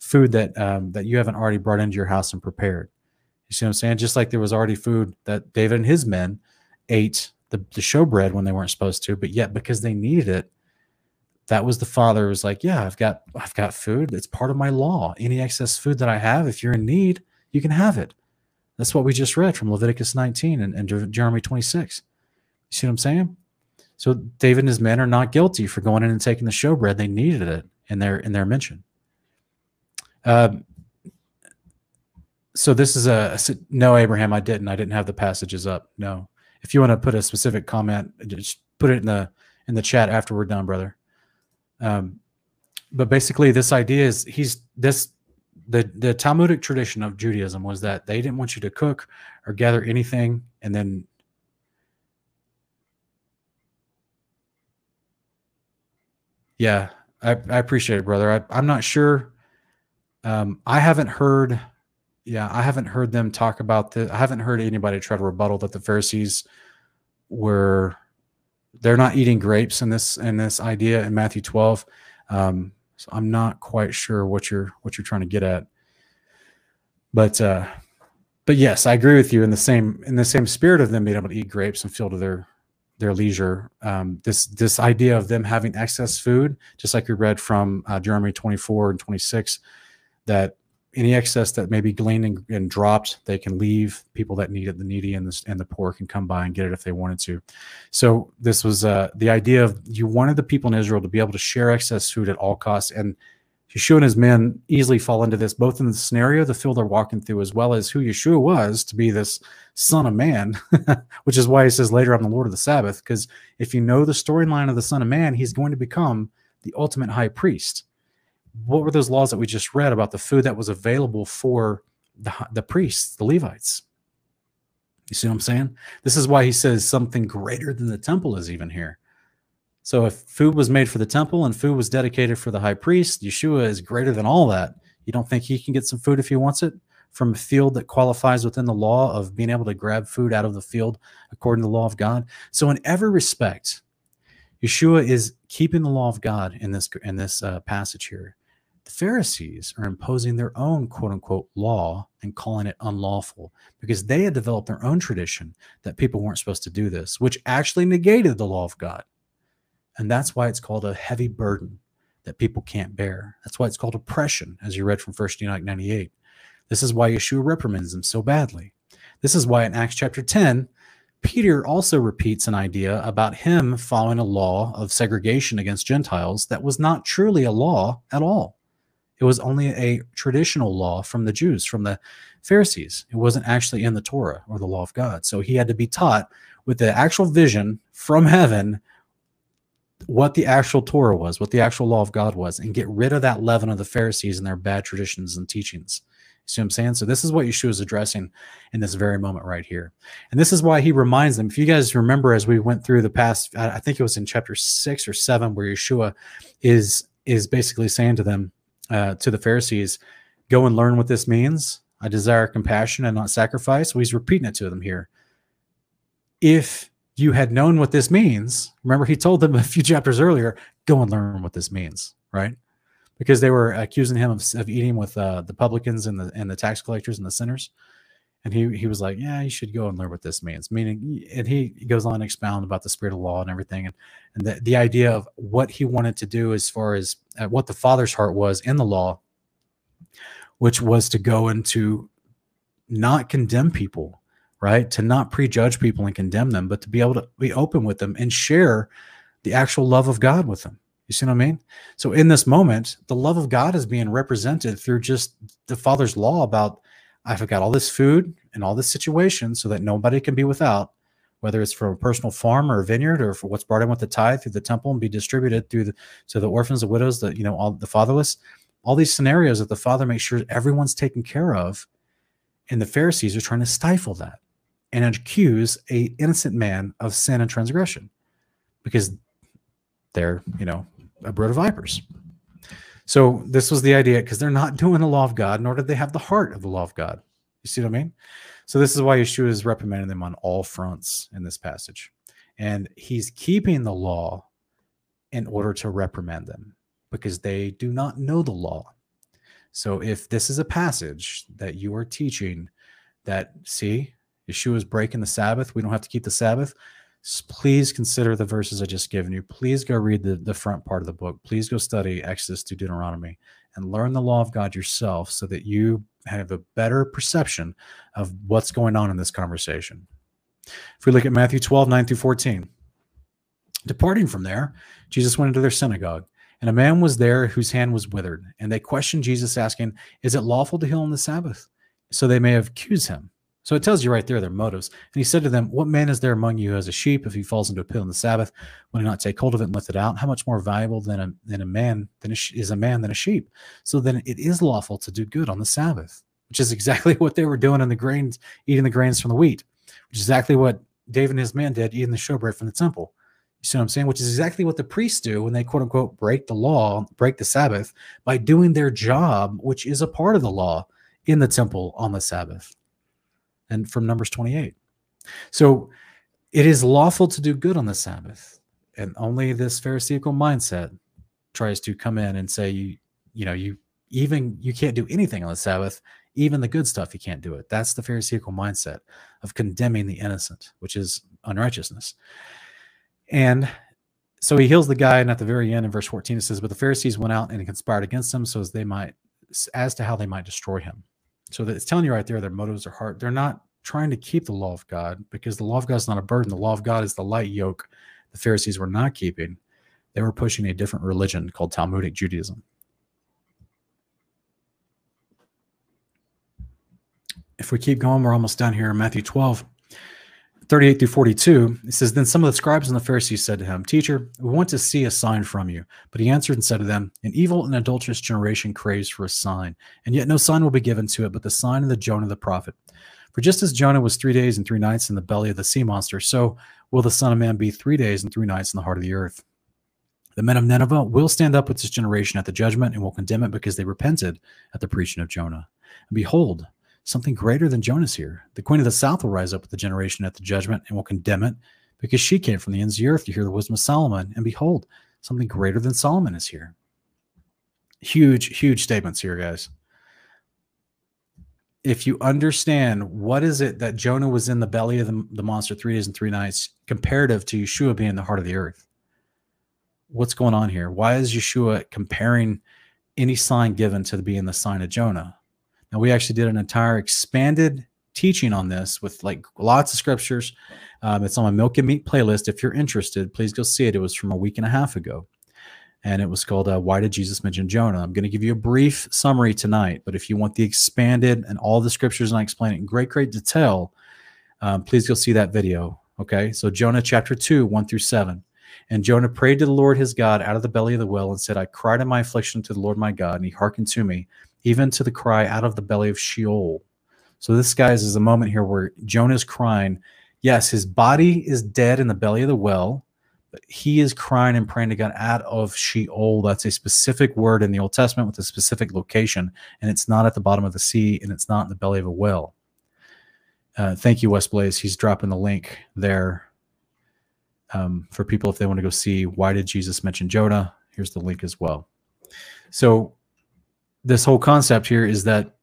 food that um, that you haven't already brought into your house and prepared. You see what I'm saying? Just like there was already food that David and his men ate the, the showbread when they weren't supposed to, but yet because they needed it, that was the father was like, yeah, I've got I've got food. It's part of my law. Any excess food that I have, if you're in need, you can have it. That's what we just read from Leviticus 19 and, and Jeremiah 26. You see what I'm saying? So David and his men are not guilty for going in and taking the showbread. They needed it in their in their mention. Um, so this is a no, Abraham. I didn't. I didn't have the passages up. No. If you want to put a specific comment, just put it in the in the chat after we're done, brother. Um, but basically, this idea is he's this the the Talmudic tradition of Judaism was that they didn't want you to cook or gather anything, and then yeah, I, I appreciate it, brother. I, I'm not sure um, I haven't heard, yeah, I haven't heard them talk about this. I haven't heard anybody try to rebuttal that the Pharisees were they're not eating grapes in this in this idea in Matthew 12. Um, so I'm not quite sure what you're what you're trying to get at. But uh, but yes, I agree with you in the same in the same spirit of them being able to eat grapes and feel to their their leisure. Um, this this idea of them having excess food, just like we read from uh, Jeremiah 24 and 26, that any excess that may be gleaned and, and, dropped, they can leave. People that need it, the needy and the, and the poor, can come by and get it if they wanted to. So this was uh, the idea of you wanted the people in Israel to be able to share excess food at all costs, and Yeshua and his men easily fall into this, both in the scenario, the field they're walking through, as well as who Yeshua was to be this Son of Man, [laughs] which is why he says later, I'm the Lord of the Sabbath. Because if you know the storyline of the Son of Man, he's going to become the ultimate high priest. What were those laws that we just read about the food that was available for the, the priests, the Levites? You see what I'm saying? This is why he says something greater than the temple is even here. So if food was made for the temple and food was dedicated for the high priest, Yeshua is greater than all that. You don't think he can get some food if he wants it from a field that qualifies within the law of being able to grab food out of the field according to the law of God? So in every respect, Yeshua is keeping the law of God in this in this uh, passage here. The Pharisees are imposing their own quote unquote law and calling it unlawful because they had developed their own tradition that people weren't supposed to do this, which actually negated the law of God. And that's why it's called a heavy burden that people can't bear. That's why it's called oppression, as you read from 1st Enoch 98. This is why Yeshua reprimands them so badly. This is why in Acts chapter 10, Peter also repeats an idea about him following a law of segregation against Gentiles that was not truly a law at all. It was only a traditional law from the Jews, from the Pharisees. It wasn't actually in the Torah or the law of God. So he had to be taught with the actual vision from heaven what the actual Torah was, what the actual law of God was, and get rid of that leaven of the Pharisees and their bad traditions and teachings. See what I'm saying? So this is what Yeshua is addressing in this very moment right here. And this is why he reminds them. If you guys remember as we went through the past, I think it was in chapter six or seven, where Yeshua is is basically saying to them, uh, to the Pharisees, go and learn what this means. I desire compassion and not sacrifice. Well, he's repeating it to them here. If you had known what this means, remember he told them [laughs] a few chapters earlier, go and learn what this means, right? Because they were accusing him of, of eating with uh, the publicans and the and the tax collectors and the sinners. And he he was like, Yeah, you should go and learn what this means. Meaning and he goes on to expound about the spirit of law and everything and, and the, the idea of what he wanted to do as far as uh, what the father's heart was in the law, which was to go and to not condemn people right? To not prejudge people and condemn them, but to be able to be open with them and share the actual love of God with them. You see what I mean? So in this moment, the love of God is being represented through just the Father's law about I've got all this food and all this situation so that nobody can be without, whether it's from a personal farm or a vineyard or for what's brought in with the tithe through the temple and be distributed through the to the orphans, the widows, the you know, all the fatherless. All these scenarios that the Father makes sure everyone's taken care of. And the Pharisees are trying to stifle that and accuse a innocent man of sin and transgression because they're you know a brood of vipers so this was the idea because they're not [laughs] doing the law of god nor did they have the heart of the law of god you see what i mean so this is why yeshua is reprimanding them on all fronts in this passage and he's keeping the law in order to reprimand them because they do not know the law so if this is a passage that you are teaching that see Yeshua is breaking the Sabbath. We don't have to keep the Sabbath. Please consider the verses I just given you. Please go read the, the front part of the book. Please go study Exodus to Deuteronomy and learn the law of God yourself so that you have a better perception of what's going on in this conversation. If we look at Matthew 12, 9 through 14, departing from there, Jesus went into their synagogue. And a man was there whose hand was withered. And they questioned Jesus, asking, Is it lawful to heal on the Sabbath? So they may have accused him. So it tells you right there their motives. And he said to them, What man is there among you as a sheep? If he falls into a pit on the Sabbath, will he not take hold of it and lift it out? How much more valuable than a, than a man than a, is a man than a sheep? So then it is lawful to do good on the Sabbath, which is exactly [laughs] what they were doing in the grains, eating the grains from the wheat, which is exactly what David and his men did, eating the showbread from the temple. You see what I'm saying? Which is exactly what the priests do when they quote unquote break the law, break the Sabbath by doing their job, which is a part of the law in the temple on the Sabbath and from Numbers 28. So it is lawful to do good on the Sabbath. And only this Pharisaical mindset tries to come in and say, you, you know, you even you can't do anything on the Sabbath, Even the good stuff, you can't do it. That's the Pharisaical mindset of condemning the innocent, which is unrighteousness. And so he heals the guy, and at the very end, in verse 14, it says, But the Pharisees went out and conspired against him, so as they might, as to how they might destroy him. So that it's telling you right there, their motives are hard. They're not trying to keep the law of God because the law of God is not a burden. The law of God is the light yoke the Pharisees were not keeping. They were pushing a different religion called Talmudic Judaism. If we keep going, we're almost done here in Matthew 12. 38 through 42, it says, Then some of the scribes and the Pharisees said to him, Teacher, we want to see a sign from you. But he answered and said to them, An evil and adulterous generation craves for a sign, and yet no sign will be given to it but the sign of the Jonah the prophet. For just as Jonah was three days and three nights in the belly of the sea monster, so will the Son of Man be three days and three nights in the heart of the earth. The men of Nineveh will stand up with this generation at the judgment and will condemn it because they repented at the preaching of Jonah. And behold, something greater than Jonah's here. The queen of the south will rise up with the generation at the judgment and will condemn it because she came from the ends of the earth to hear the wisdom of Solomon. And behold, something greater than Solomon is here. Huge, huge statements here, guys. If you understand what is it that Jonah was in the belly of the, the monster three days and three nights, comparative to Yeshua being in the heart of the earth, what's going on here? Why is Yeshua comparing any sign given to being the sign of Jonah? Now, we actually did an entire expanded teaching on this with like lots of scriptures. Um, it's on my Milk and Meat playlist. If you're interested, please go see it. It was from a week and a half ago. And it was called uh, Why Did Jesus Mention Jonah? I'm going to give you a brief summary tonight, but if you want the expanded and all the scriptures and I explain it in great, great detail, um, please go see that video. Okay. So, Jonah chapter 2, 1 through 7. And Jonah prayed to the Lord his God out of the belly of the well and said, I cried in my affliction to the Lord my God, and he hearkened to me even to the cry out of the belly of Sheol. So this, guys, is a moment here where Jonah's crying. Yes, his body is dead in the belly of the well, but he is crying and praying to God out of Sheol. That's a specific word in the Old Testament with a specific location, and it's not at the bottom of the sea, and it's not in the belly of a well. Uh, thank you, West Blaze. He's dropping the link there um, for people if they want to go see why did Jesus mention Jonah. Here's the link as well. So this whole concept here is that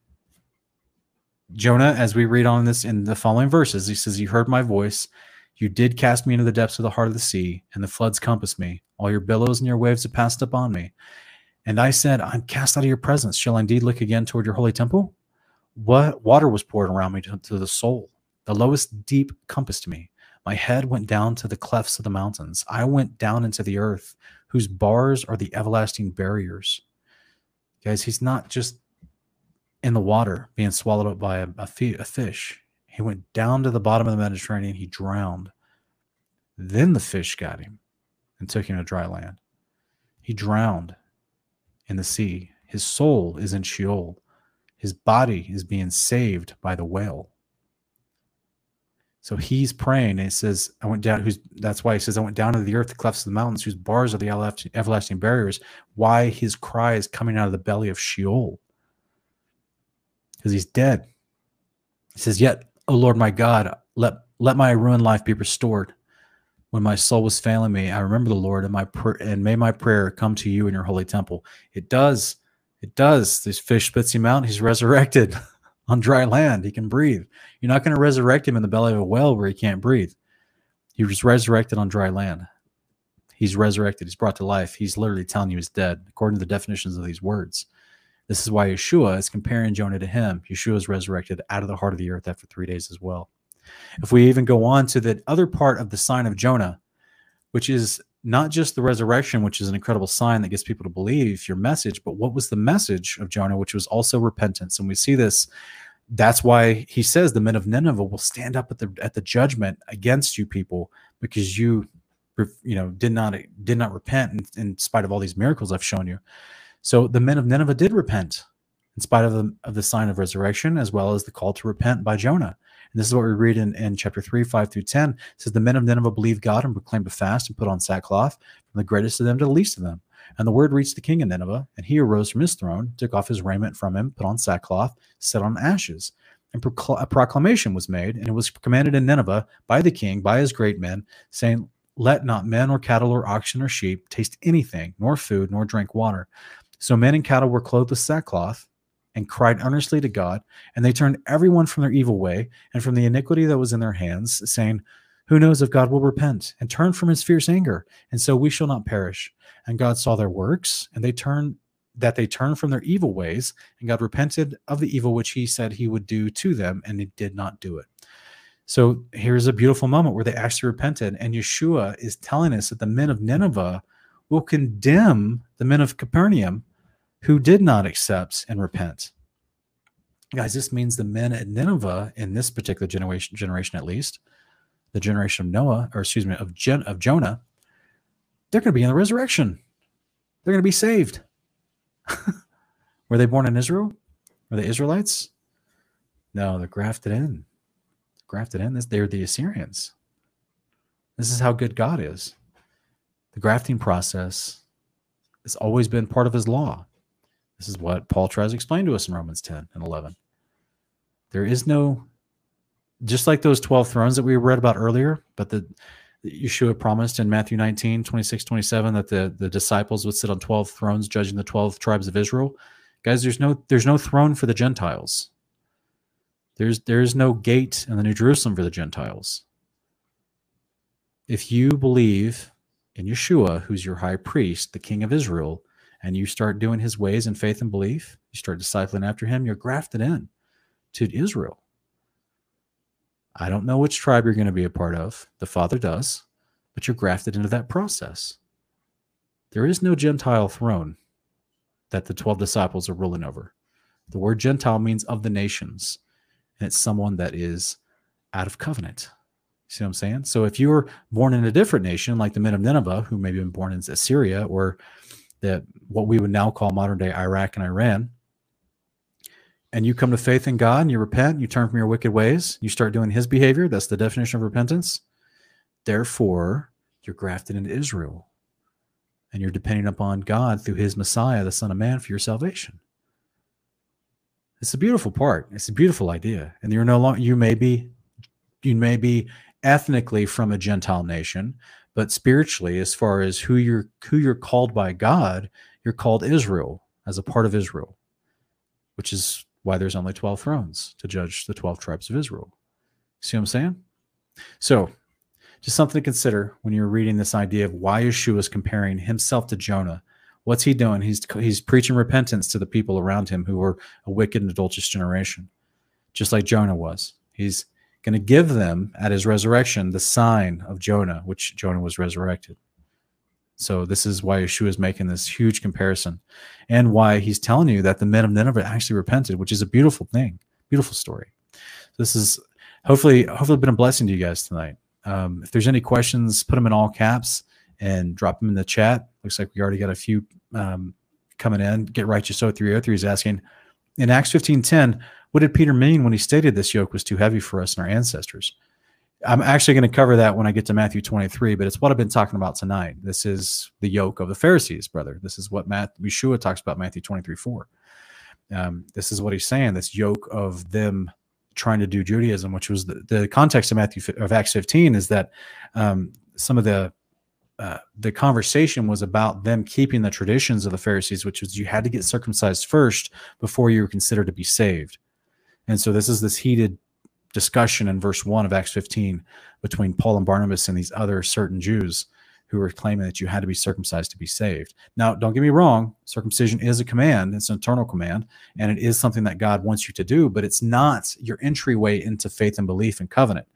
Jonah, as we read on this in the following verses, he says, You heard my voice. You did cast me into the depths of the heart of the sea, and the floods compassed me. All your billows and your waves have passed upon me. And I said, I'm cast out of your presence. Shall I indeed look again toward your holy temple? What water was poured around me to, to the soul. The lowest deep compassed me. My head went down to the clefts of the mountains. I went down into the earth, whose bars are the everlasting barriers. Guys, he's not just in the water being swallowed up by a, a, a fish. He went down to the bottom of the Mediterranean. He drowned. Then the fish got him and took him to dry land. He drowned in the sea. His soul is in Sheol. His body is being saved by the whale. So he's praying and he says, I went down, who's that's why he says, I went down to the earth, the clefts of the mountains, whose bars are the everlasting barriers. Why his cry is coming out of the belly of Sheol. Because he's dead. He says, Yet, O Lord my God, let let my ruined life be restored. When my soul was failing me, I remember the Lord and my pr- and may my prayer come to you in your holy temple. It does. It does. This fish spits him out. He's resurrected. [laughs] on dry land. He can breathe. You're not going to resurrect him in the belly of a well where he can't breathe. He was resurrected on dry land. He's resurrected. He's brought to life. He's literally telling you he's dead, according to the definitions of these words. This is why Yeshua is comparing Jonah to him. Yeshua is resurrected out of the heart of the earth after three days as well. If we even go on to the other part of the sign of Jonah, which is not just the resurrection, which is an incredible sign that gets people to believe your message, but what was the message of Jonah, which was also repentance. And we see this. That's why he says the men of Nineveh will stand up at the at the judgment against you people because you you know did not did not repent in, in spite of all these miracles I've shown you. So the men of Nineveh did repent in spite of the, of the sign of resurrection as well as the call to repent by Jonah. And this is what we read in, in chapter 3, 5 through 10. It says, The men of Nineveh believed God and proclaimed a fast and put on sackcloth, from the greatest of them to the least of them. And the word reached the king of Nineveh, and he arose from his throne, took off his raiment from him, put on sackcloth, set on ashes. And procl- a proclamation was made, and it was commanded in Nineveh by the king, by his great men, saying, Let not men or cattle or oxen or sheep taste anything, nor food, nor drink water. So men and cattle were clothed with sackcloth, and cried earnestly to God, and they turned everyone from their evil way and from the iniquity that was in their hands, saying, Who knows if God will repent and turn from his fierce anger, and so we shall not perish. And God saw their works, and they turned that they turned from their evil ways, and God repented of the evil which he said he would do to them, and he did not do it. So here's a beautiful moment where they actually repented, and Yeshua is telling us that the men of Nineveh will condemn the men of Capernaum who did not accept and repent. Guys, this means the men at Nineveh in this particular generation, generation at least, the generation of Noah, or excuse me, of, Gen, of Jonah, they're going to be in the resurrection. They're going to be saved. [laughs] Were they born in Israel? Were they Israelites? No, they're grafted in. Grafted in. They're the Assyrians. This is how good God is. The grafting process has always been part of his law. This is what Paul tries to explain to us in Romans 10 and 11. There is no, just like those 12 thrones that we read about earlier, but the Yeshua promised in Matthew 19, 26, 27 that the, the disciples would sit on 12 thrones judging the 12 tribes of Israel. Guys, there's no there's no throne for the Gentiles. There's there's no gate in the New Jerusalem for the Gentiles. If you believe in Yeshua, who's your high priest, the king of Israel, and you start doing his ways in faith and belief, you start discipling after him, you're grafted in to Israel. I don't know which tribe you're going to be a part of. The Father does, but you're grafted into that process. There is no Gentile throne that the 12 disciples are ruling over. The word Gentile means of the nations, and it's someone that is out of covenant. See what I'm saying? So if you were born in a different nation, like the men of Nineveh, who maybe been born in Assyria or that what we would now call modern day Iraq and Iran, and you come to faith in God and you repent, you turn from your wicked ways, you start doing his behavior, that's the definition of repentance. Therefore, you're grafted into Israel and you're depending upon God through his Messiah, the Son of Man, for your salvation. It's a beautiful part. It's a beautiful idea. And you're no longer you may be you may be ethnically from a Gentile nation, but spiritually as far as who you're who you're called by God you're called Israel as a part of Israel which is why there's only 12 thrones to judge the 12 tribes of Israel. See what I'm saying? So just something to consider when you're reading this idea of why Yeshua is comparing himself to Jonah. What's he doing? He's he's preaching repentance to the people around him who were a wicked and adulterous generation just like Jonah was. He's going to give them at his resurrection the sign of Jonah, which Jonah was resurrected. So this is why Yeshua is making this huge comparison, and why he's telling you that the men of Nineveh actually repented, which is a beautiful thing, beautiful story. This is hopefully hopefully been a blessing to you guys tonight. Um, if there's any questions, put them in all caps and drop them in the chat. Looks like we already got a few um, coming in. Get righteous 0303 is asking in Acts 15:10, what did Peter mean when he stated this yoke was too heavy for us and our ancestors? I'm actually going to cover that when I get to Matthew 23, but it's what I've been talking about tonight. This is the yoke of the Pharisees, brother. This is what Matt Yeshua talks about Matthew 23, 4. Um, this is what he's saying. This yoke of them trying to do Judaism, which was the, the context of Matthew of Acts 15, is that um, some of the uh, the conversation was about them keeping the traditions of the Pharisees, which was you had to get circumcised first before you were considered to be saved. And so this is this heated discussion in verse 1 of Acts 15 between Paul and Barnabas and these other certain Jews who were claiming that you had to be circumcised to be saved. Now, don't get me wrong, circumcision is a command, it's an eternal command, and it is something that God wants you to do, but it's not your entryway into faith and belief and covenant.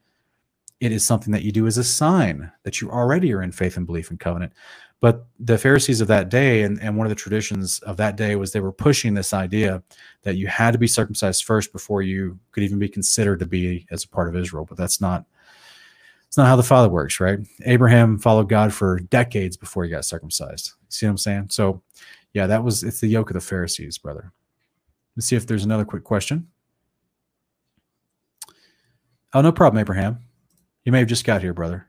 It is something that you do as a sign that you already are in faith and belief and covenant. But the Pharisees of that day, and, and one of the traditions of that day was they were pushing this idea that you had to be circumcised first before you could even be considered to be as a part of Israel. But that's not it's not how the Father works, right? Abraham followed God for decades before he got circumcised. See what I'm saying? So yeah, that was it's the yoke of the Pharisees, brother. Let's see if there's another quick question. Oh, no problem, Abraham. You may have just got here, brother.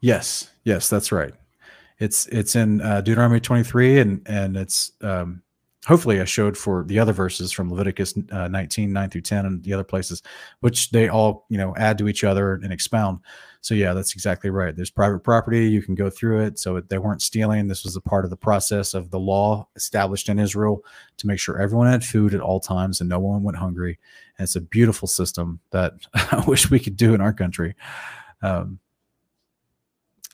Yes, yes, that's right. It's it's in uh, Deuteronomy 23, and and it's um, hopefully I showed for the other verses from Leviticus uh, 19, 9 through 10 and the other places, which they all, you know, add to each other and expound. So yeah, that's exactly right. There's private property. You can go through it. So they weren't stealing. This was a part of the process of the law established in Israel to make sure everyone had food at all times and no one went hungry. And it's a beautiful system that [laughs] I wish we could do in our country. Um,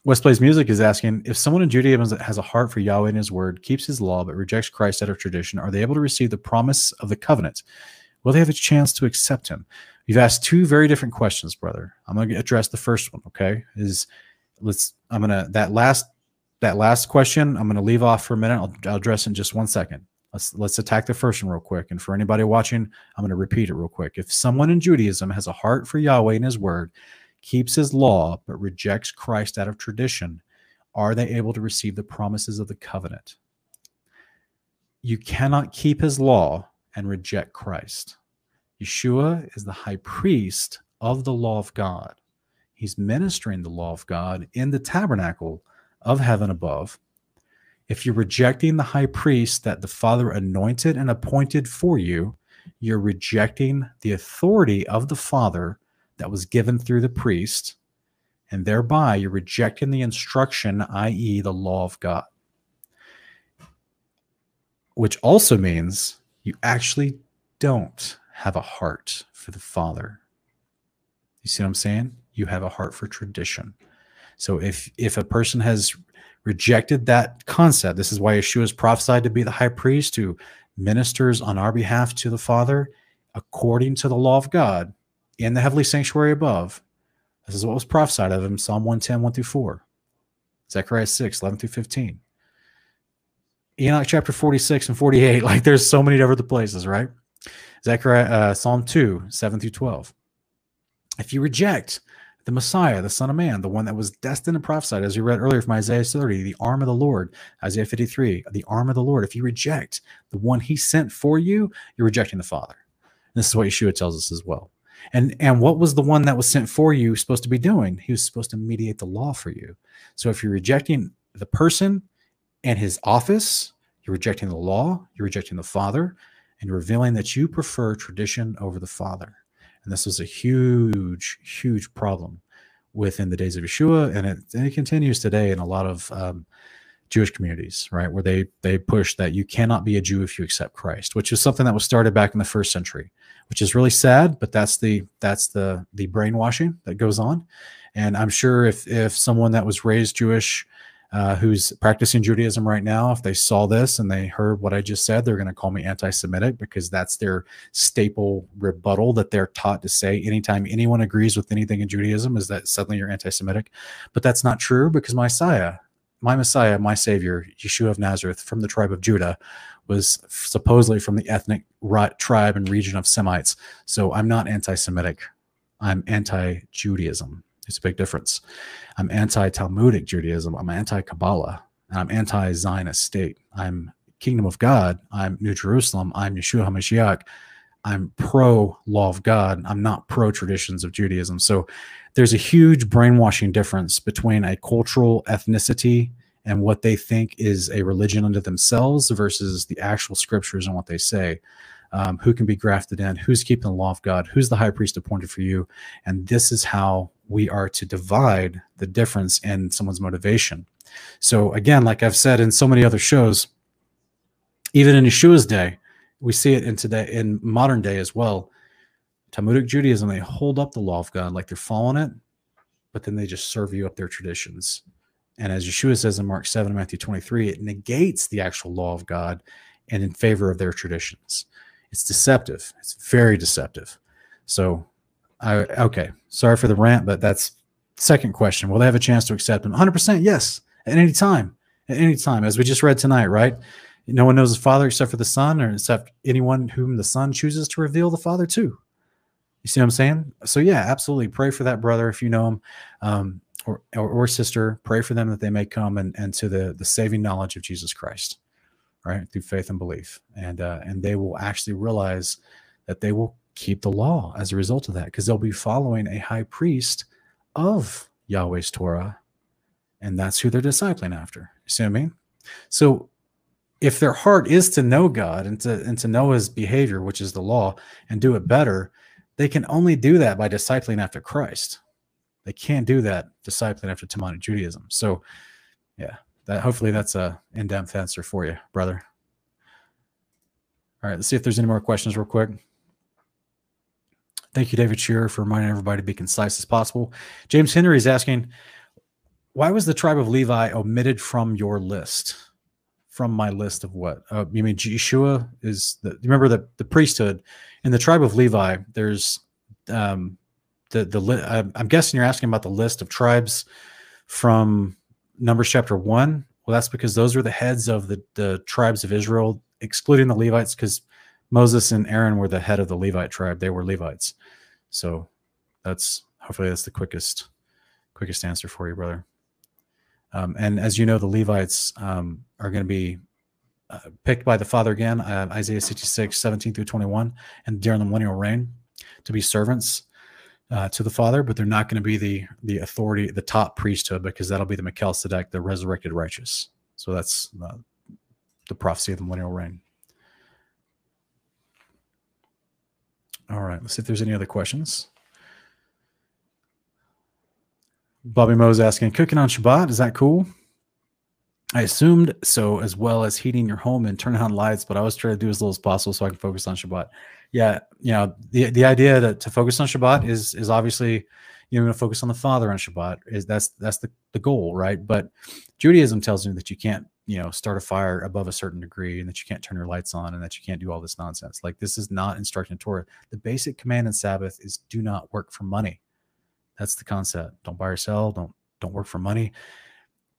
West Plays Music is asking if someone in Judaism has a heart for Yahweh and His Word, keeps His law, but rejects Christ out of tradition, are they able to receive the promise of the covenant? Will they have a chance to accept Him? You've asked two very different questions, brother. I'm going to address the first one. Okay, is let's. I'm gonna that last that last question. I'm going to leave off for a minute. I'll, I'll address in just one second. Let's let's attack the first one real quick. And for anybody watching, I'm going to repeat it real quick. If someone in Judaism has a heart for Yahweh and His Word, keeps his law, but rejects Christ out of tradition, are they able to receive the promises of the covenant? You cannot keep his law and reject Christ. Yeshua is the high priest of the law of God. He's ministering the law of God in the tabernacle of heaven above. If you're rejecting the high priest that the Father anointed and appointed for you, you're rejecting the authority of the Father that was given through the priest, and thereby you're rejecting the instruction, i.e., the law of God. Which also means you actually don't have a heart for the Father. You see what I'm saying? You have a heart for tradition. So if if a person has rejected that concept, this is why Yeshua is prophesied to be the high priest who ministers on our behalf to the Father according to the law of God in the heavenly sanctuary above. This is what was prophesied of him Psalm 110, 1 through 4, Zechariah 6, 11 through 15, Enoch chapter 46 and 48. [laughs] Like there's so many other places, right? Zechariah, uh, Psalm 2, 7 through 12. If you reject the Messiah, the Son of Man, the one that was destined and prophesied, as we read earlier from Isaiah 30, the arm of the Lord, Isaiah 53, the arm of the Lord. If you reject the one he sent for you, you're rejecting the Father. And this is what Yeshua tells us as well. And and what was the one that was sent for you supposed to be doing? He was supposed to mediate the law for you. So if you're rejecting the person and his office, you're rejecting the law, you're rejecting the Father, and revealing that you prefer tradition over the Father. And this was a huge, huge problem within the days of Yeshua, and it, and it continues today in a lot of um, Jewish communities, right, where they they push that you cannot be a Jew if you accept Christ, which is something that was started back in the first century which is really sad, but that's the that's the the brainwashing that goes on. And I'm sure if if someone that was raised Jewish uh, who's practicing Judaism right now, if they saw this and they heard what I just said, they're going to call me anti-Semitic because that's their staple rebuttal that they're taught to say anytime anyone agrees with anything in Judaism is that suddenly you're anti-Semitic. But that's not true because Messiah, my Messiah, my Savior, Yeshua of Nazareth from the tribe of Judah, was supposedly from the ethnic tribe and region of Semites. So I'm not anti Semitic. I'm anti Judaism. It's a big difference. I'm anti Talmudic Judaism. I'm anti Kabbalah. And I'm anti Zionist state. I'm kingdom of God. I'm New Jerusalem. I'm Yeshua HaMashiach. I'm pro law of God. I'm not pro traditions of Judaism. So there's a huge brainwashing difference between a cultural ethnicity and what they think is a religion unto themselves versus the actual scriptures and what they say. Um, who can be grafted in? Who's keeping the law of God? Who's the high priest appointed for you? And this is how we are to divide the difference in someone's motivation. So, again, like I've said in so many other shows, even in Yeshua's day, we see it in today in modern day as well. Talmudic Judaism, they hold up the law of God like they're following it, but then they just serve you up their traditions. And as Yeshua says in Mark 7, Matthew 23, it negates the actual law of God and in favor of their traditions. It's deceptive. It's very deceptive. So, I, okay, sorry for the rant, but that's second question. Will they have a chance to accept him? 100% yes, at any time. At any time, as we just read tonight, right? No one knows the Father except for the Son, or except anyone whom the Son chooses to reveal the Father to. You see what I'm saying? So, yeah, absolutely. Pray for that brother if you know him. Um, or, or, or sister, pray for them that they may come and, and to the, the saving knowledge of Jesus Christ, right? Through faith and belief. And, uh, and they will actually realize that they will keep the law as a result of that because they'll be following a high priest of Yahweh's Torah. And that's who they're discipling after. You see what I mean? So if their heart is to know God and to and to know His behavior, which is the law, and do it better, they can only do that by discipling after Christ. They can't do that discipling after Talmudic Judaism. So, yeah, that hopefully that's a in-depth answer for you, brother. All right, let's see if there's any more questions real quick. Thank you, David Shearer, for reminding everybody to be concise as possible. James Henry is asking, why was the tribe of Levi omitted from your list? From my list of what? Uh, you mean Yeshua is the you remember the the priesthood in the tribe of Levi? There's um, the the I'm guessing you're asking about the list of tribes from Numbers chapter one. Well, that's because those are the heads of the the tribes of Israel, excluding the Levites, because Moses and Aaron were the head of the Levite tribe. They were Levites. So that's hopefully that's the quickest quickest answer for you, brother. Um, and as you know, the Levites um, are going to be uh, picked by the Father again, uh, Isaiah 66, 17 through 21, and during the millennial reign to be servants uh, to the Father, but they're not going to be the the authority, the top priesthood, because that'll be the Melchizedek, the resurrected righteous. So that's the prophecy of the millennial reign. All right, let's see if there's any other questions. Bobby Mo's asking, cooking on Shabbat, is that cool? I assumed so, as well as heating your home and turning on lights, but I always try to do as little as possible so I can focus on Shabbat. Yeah, you know, the the idea that to focus on Shabbat is is obviously you're going to focus on the Father on Shabbat. Is that's that's the, the goal, right? But Judaism tells you that you can't you know start a fire above a certain degree and that you can't turn your lights on and that you can't do all this nonsense like this is not instructing torah the basic command in sabbath is do not work for money that's the concept don't buy or sell don't don't work for money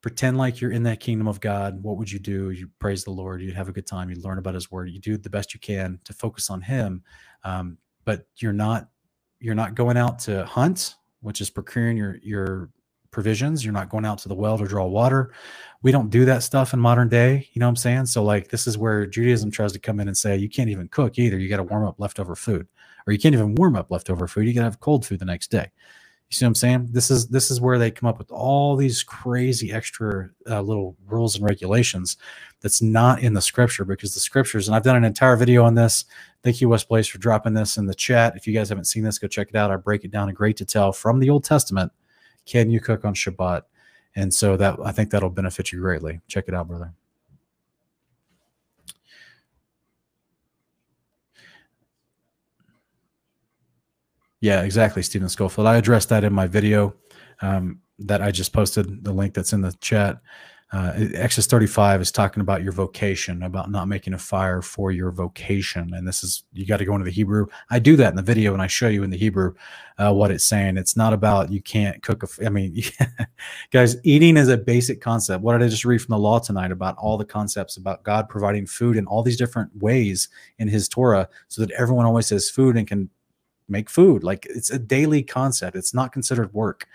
pretend like you're in that kingdom of god what would you do you praise the lord you'd have a good time you learn about his word you do the best you can to focus on him um, but you're not you're not going out to hunt which is procuring your your provisions. You're not going out to the well to draw water. We don't do that stuff in modern day. You know what I'm saying? So, like, this is where Judaism tries to come in and say, you can't even cook either. You got to warm up leftover food, or you can't even warm up leftover food. You got to have cold food the next day. You see what I'm saying? This is this is where they come up with all these crazy extra uh, little rules and regulations that's not in the scripture because the scriptures and I've done an entire video on this. Thank you, West Place, for dropping this in the chat. If you guys haven't seen this, go check it out. I break it down in great detail from the Old Testament can you cook on Shabbat? And so that I think that'll benefit you greatly. Check it out, brother. Yeah, exactly, Stephen Schofield. I addressed that in my video um, that I just posted, the link that's in the chat uh, Exodus 35 is talking about your vocation, about not making a fire for your vocation. And this is, you got to go into the Hebrew. I do that in the video and I show you in the Hebrew uh, what it's saying. It's not about you can't cook. A, I mean, [laughs] guys, eating is a basic concept. What did I just read from the law tonight about all the concepts about God providing food in all these different ways in his Torah so that everyone always has food and can make food? Like it's a daily concept, it's not considered work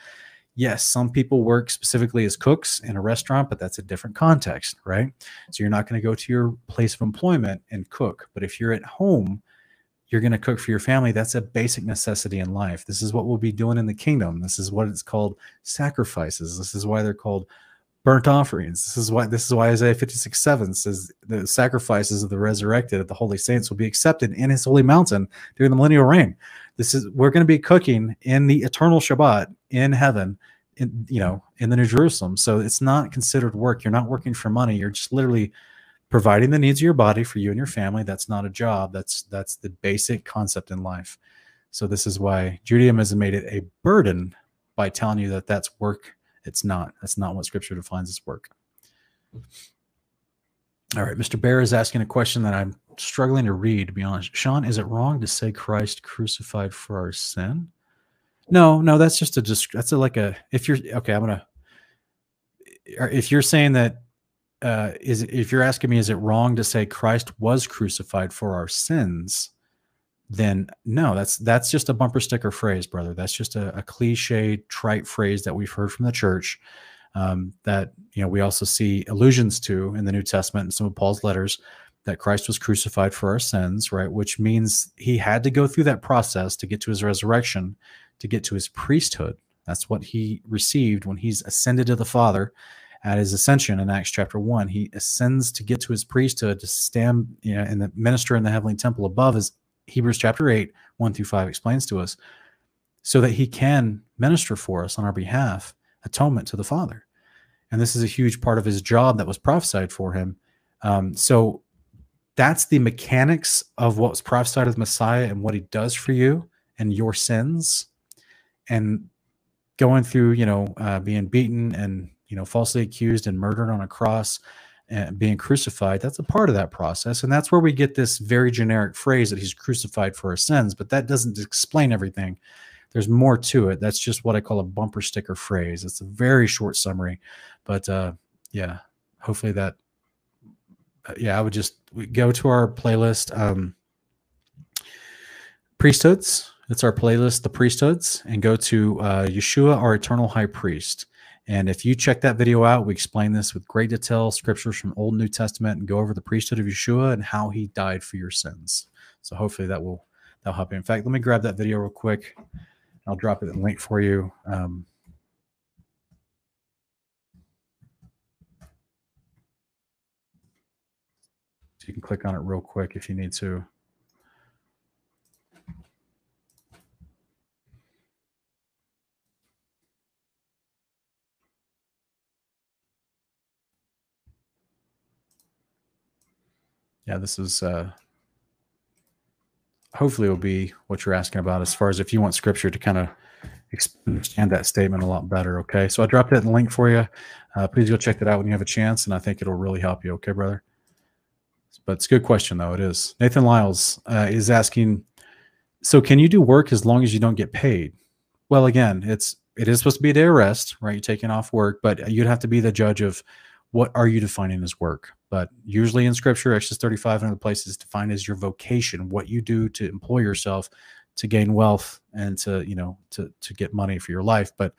yes, some people work specifically as cooks in a restaurant, but that's a different context, right? So you're not going to go to your place of employment and cook. But if you're at home, you're going to cook for your family. That's a basic necessity in life. This is what we'll be doing in the kingdom. This is what it's called sacrifices. This is why they're called burnt offerings. This is why this is why Isaiah 56 7 says the sacrifices of the resurrected of the holy saints will be accepted in his holy mountain during the millennial reign. This is we're going to be cooking in the eternal Shabbat in heaven, in you know, in the New Jerusalem. So it's not considered work. You're not working for money. You're just literally providing the needs of your body for you and your family. That's not a job. That's that's the basic concept in life. So this is why Judaism has made it a burden by telling you that that's work. It's not. That's not what Scripture defines as work. All right, Mr. Bear is asking a question that I'm struggling to read, to be honest. Sean, is it wrong to say Christ crucified for our sin? No, no, that's just a that's a, like a if you're okay, I'm gonna if you're saying that uh is if you're asking me is it wrong to say Christ was crucified for our sins, then no, that's that's just a bumper sticker phrase, brother. That's just a, a cliche, trite phrase that we've heard from the church um, that you know we also see allusions to in the New Testament and some of Paul's letters that Christ was crucified for our sins, right? Which means he had to go through that process to get to his resurrection, to get to his priesthood. That's what he received when he's ascended to the Father at his ascension in Acts chapter one. He ascends to get to his priesthood to stand, you know, and the minister in the heavenly temple above, as Hebrews chapter eight, one through five explains to us, so that he can minister for us on our behalf, atonement to the Father. And this is a huge part of his job that was prophesied for him. Um, so that's the mechanics of what was prophesied of the Messiah and what he does for you and your sins. And going through, you know, uh, being beaten and, you know, falsely accused and murdered on a cross and being crucified, that's a part of that process. And that's where we get this very generic phrase that he's crucified for our sins, but that doesn't explain everything. There's more to it. That's just what I call a bumper sticker phrase. It's a very short summary, but uh, yeah, hopefully that uh, yeah, I would just go to our playlist, um, priesthoods. It's our playlist, the priesthoods, and go to uh, Yeshua, our eternal high priest. And if you check that video out, we explain this with great detail, scriptures from Old and New Testament, and go over the priesthood of Yeshua and how he died for your sins. So hopefully that will that'll help you. In fact, let me grab that video real quick. I'll drop it in link for you. Um, So you can click on it real quick if you need to. Yeah, this is uh, hopefully will be what you're asking about as far as if you want scripture to kind of understand that statement a lot better. Okay, so I dropped that link for you. Uh, please go check that out when you have a chance, and I think it'll really help you. Okay, brother. But it's a good question, though. It is. Nathan Lyles uh, is asking, so can you do work as long as you don't get paid? Well, again, it's it is supposed to be a day of rest, right? You're taking off work, but you'd have to be the judge of what are you defining as work. But usually in Scripture, Exodus 35 and other places, defined as your vocation, what you do to employ yourself to gain wealth and to you know to to get money for your life. But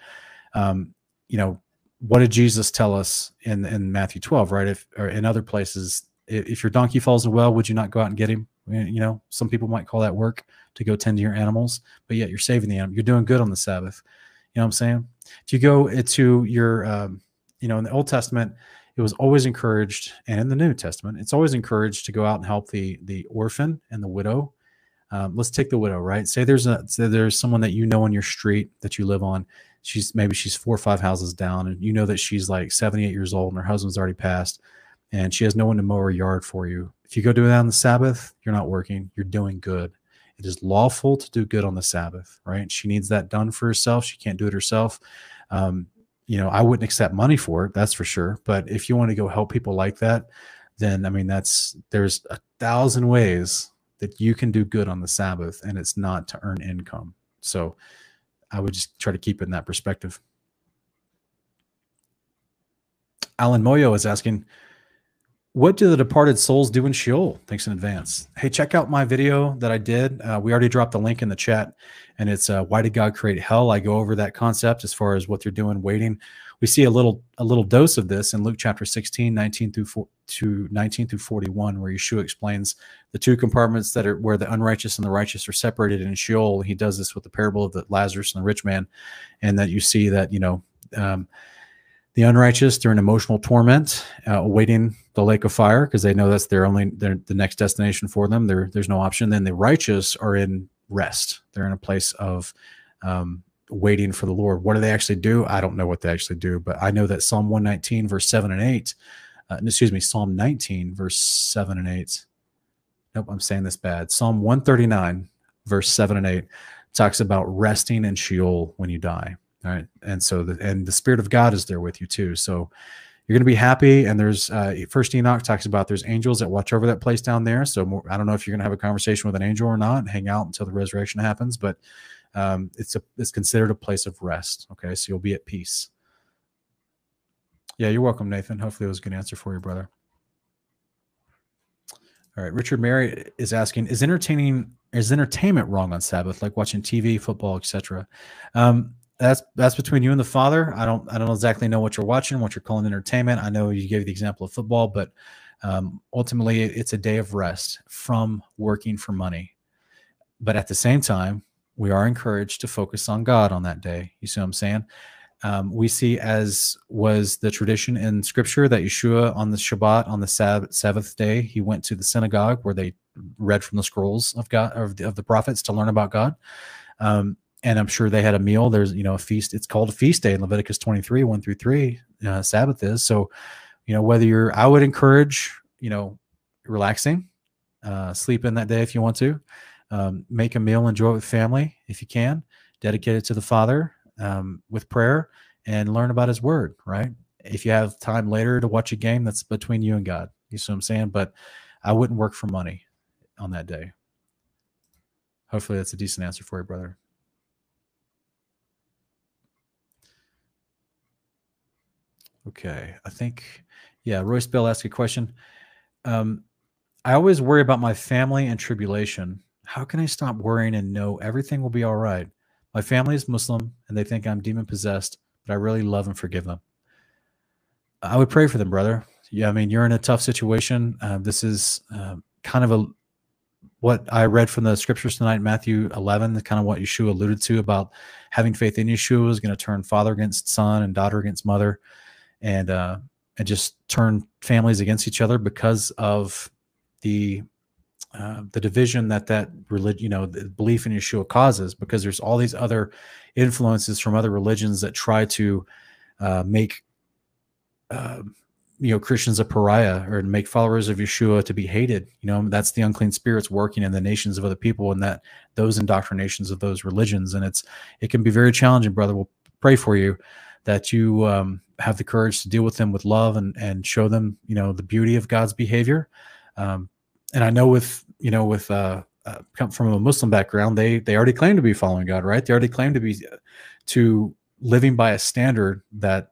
um, you know, what did Jesus tell us in in Matthew 12, right? If or in other places, if your donkey falls in a well, would you not go out and get him? You know, some people might call that work to go tend to your animals, but yet you're saving the animal. You're doing good on the Sabbath. You know what I'm saying? If you go to your, um, you know, in the Old Testament, it was always encouraged, and in the New Testament, it's always encouraged to go out and help the the orphan and the widow. Um, let's take the widow, right? Say there's a say there's someone that you know on your street that you live on. She's maybe she's four or five houses down, and you know that she's like 78 years old, and her husband's already passed and she has no one to mow her yard for you. If you go do that on the Sabbath, you're not working, you're doing good. It is lawful to do good on the Sabbath, right? She needs that done for herself. She can't do it herself. Um, you know, I wouldn't accept money for it, that's for sure. But if you want to go help people like that, then I mean, that's there's a thousand ways that you can do good on the Sabbath, and it's not to earn income. So I would just try to keep it in that perspective. Alan Moyo is asking, what do the departed souls do in Sheol? Thanks in advance. Hey, check out my video that I did. Uh, we already dropped the link in the chat, and it's uh, why did God create hell? I go over that concept as far as what they're doing, waiting. We see a little a little dose of this in Luke chapter 16, 19 through 4, to 19 through 41, where Yeshua explains the two compartments that are where the unrighteous and the righteous are separated in Sheol. He does this with the parable of the Lazarus and the rich man, and that you see that you know. Um, the unrighteous, they're in emotional torment, uh, awaiting the lake of fire because they know that's their only their, the next destination for them. There, there's no option. Then the righteous are in rest. They're in a place of um, waiting for the Lord. What do they actually do? I don't know what they actually do, but I know that Psalm 119, verse 7 and 8, uh, excuse me, Psalm 19, verse 7 and 8. Nope, I'm saying this bad. Psalm 139, verse 7 and 8 talks about resting in Sheol when you die. All right. And so the and the spirit of God is there with you too. So you're going to be happy. And there's uh, First Enoch talks about there's angels that watch over that place down there. So more, I don't know if you're going to have a conversation with an angel or not, hang out until the resurrection happens, but um, it's a it's considered a place of rest. Okay, so you'll be at peace. Yeah, you're welcome, Nathan. Hopefully, it was a good answer for you, brother. All right, Richard Mary is asking: Is entertaining is entertainment wrong on Sabbath, like watching TV, football, etc.? Um, that's that's between you and the father. I don't I don't exactly know what you're watching, what you're calling entertainment. I know you gave the example of football, but um, ultimately it's a day of rest from working for money. But at the same time, we are encouraged to focus on God on that day. You see what I'm saying? Um, we see as was the tradition in scripture that Yeshua on the Shabbat on the Sabbath, day he went to the synagogue where they read from the scrolls of God of the, of the prophets to learn about God. Um, and I'm sure they had a meal. There's you know a feast. It's called a feast day in Leviticus 23 one through three. Uh, Sabbath is so. You know whether you're, I would encourage you know relaxing, uh, sleep in that day if you want to. Um, make a meal, enjoy it with family if you can. Dedicate it to the Father um, with prayer and learn about His Word. Right. If you have time later to watch a game, that's between you and God. You see what I'm saying? But I wouldn't work for money on that day. Hopefully, that's a decent answer for you, brother. Okay, I think, yeah, Royce Bell asked a question. Um, I always worry about my family and tribulation. How can I stop worrying and know everything will be all right? My family is Muslim and they think I'm demon possessed, but I really love and forgive them. I would pray for them, brother. Yeah, I mean, you're in a tough situation. Uh, this is uh, kind of a what I read from the scriptures tonight, Matthew 11, kind of what Yeshua alluded to about having faith in Yeshua is going to turn father against son and daughter against mother and uh, and just turn families against each other because of the uh, the division that that religion, you know, the belief in Yeshua causes. Because there's all these other influences from other religions that try to uh, make uh, you know Christians a pariah or make followers of Yeshua to be hated. You know, that's the unclean spirits working in the nations of other people, and that those indoctrinations of those religions. And it's it can be very challenging, brother. We'll pray for you that you um, have the courage to deal with them with love and and show them you know the beauty of God's behavior. Um, and I know with you know with uh, uh, come from a Muslim background, they they already claim to be following God, right? They already claim to be to living by a standard that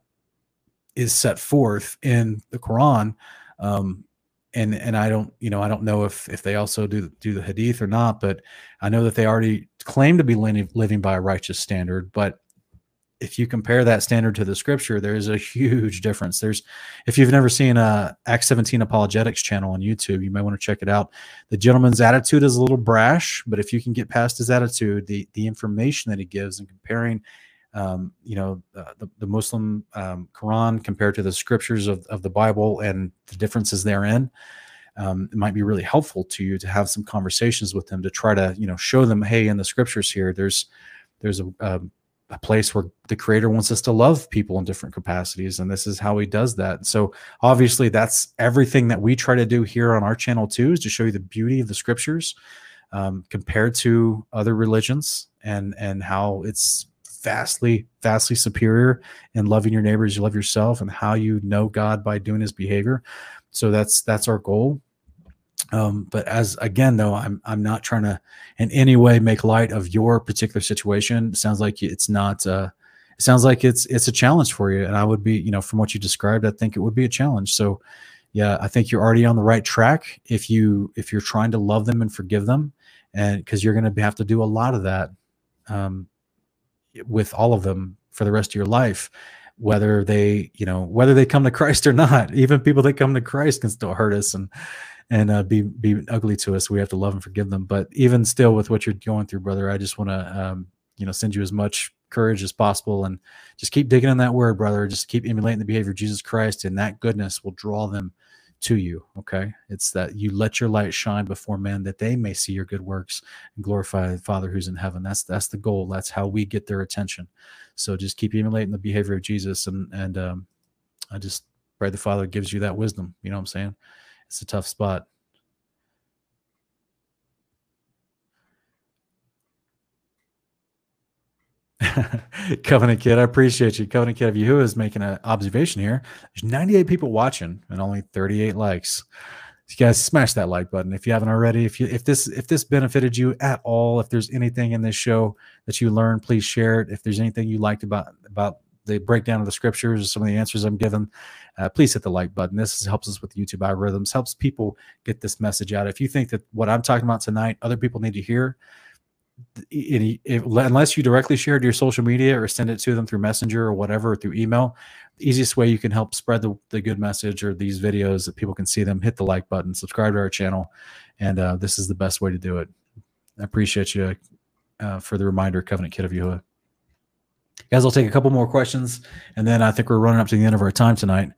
is set forth in the Quran. Um, and and I don't you know I don't know if if they also do do the Hadith or not, but I know that they already claim to be living by a righteous standard, but if you compare that standard to the scripture, there's a huge difference. There's, if you've never seen a Acts 17 apologetics channel on YouTube, you might want to check it out. The gentleman's attitude is a little brash, but if you can get past his attitude, the the information that he gives and comparing, um, you know, uh, the, the Muslim um, Quran compared to the scriptures of, of the Bible and the differences therein, um, it might be really helpful to you to have some conversations with them to try to, you know, show them, hey, in the scriptures here, there's there's a, a um, a place where the creator wants us to love people in different capacities and this is how he does that. So obviously that's everything that we try to do here on our channel too is to show you the beauty of the scriptures um, compared to other religions and and how it's vastly vastly superior in loving your neighbors you love yourself and how you know god by doing his behavior. So that's that's our goal um, but as again, though, I'm I'm not trying to in any way make light of your particular situation. It sounds like it's not. Uh, it sounds like it's it's a challenge for you, and I would be, you know, from what you described, I think it would be a challenge. So, yeah, I think you're already on the right track if you if you're trying to love them and forgive them, and because you're going to have to do a lot of that um, with all of them for the rest of your life whether they you know whether they come to [laughs] christ or not even people that come to christ can still hurt us and and uh, be be ugly to us. We have to love and forgive them. But even still, with what you're going through, brother, I just want to um, you know send you as much courage as possible, and just keep digging in that word, brother. Just keep emulating the behavior of Jesus Christ, and that goodness will draw them to you. Okay, it's that you let your light shine before men, that they may see your good works and glorify the Father who's in heaven. That's that's the goal. That's how we get their attention. So just keep emulating the behavior of Jesus, and and um, I just pray the Father gives you that wisdom. You know what I'm saying? It's a tough spot. [laughs] Covenant Kid, I appreciate you. Covenant Kid of Yahuwah is making an observation here. There's 98 people watching and only 38 likes. you guys smash that like button if you haven't already. If you if this if this benefited you at all, if there's anything in this show that you learned, please share it. If there's anything you liked about about the breakdown of the scriptures, some of the answers I'm given, uh, please hit the like button. This helps us with YouTube algorithms, helps people get this message out. If you think that what I'm talking about tonight, other people need to hear, unless you directly share to your social media or send it to them through Messenger or whatever, through email, the easiest way you can help spread the, the good message or these videos that people can see them, hit the like button, subscribe to our channel. And uh, this is the best way to do it. I appreciate you uh, for the reminder, Covenant Kid of Yahuwah. Guys, I'll take a couple more questions, and then I think we're running up to the end of our time tonight.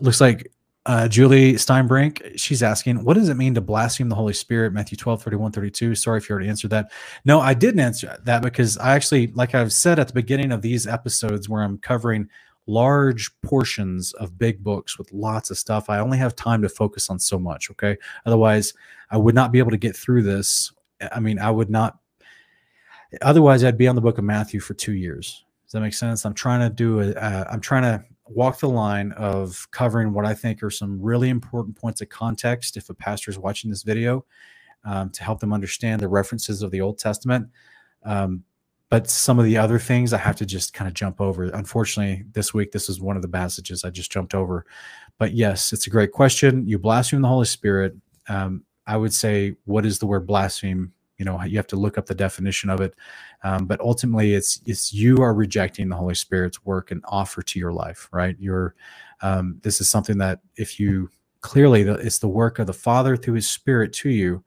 Looks like uh, Julie Steinbrink, she's asking, what does it mean to blaspheme the Holy Spirit? Matthew 12, 31, 32. Sorry if you already answered that. No, I didn't answer that because I actually, like I've said at the beginning of these episodes where I'm covering large portions of big books with lots of stuff, I only have time to focus on so much. Okay. Otherwise, I would not be able to get through this. I mean, I would not, otherwise, I'd be on the book of Matthew for two years. Does that make sense? I'm trying to do a, uh, I'm trying to walk the line of covering what I think are some really important points of context if a pastor is watching this video um, to help them understand the references of the Old Testament. Um, but some of the other things I have to just kind of jump over. Unfortunately, this week, this is one of the passages I just jumped over. But yes, it's a great question. You blaspheme the Holy Spirit. Um, I would say, what is the word blaspheme? You know, you have to look up the definition of it. Um, but ultimately, it's it's you are rejecting the Holy Spirit's work and offer to your life, right? You're um, this is something that if you clearly it's the work of the Father through His Spirit to you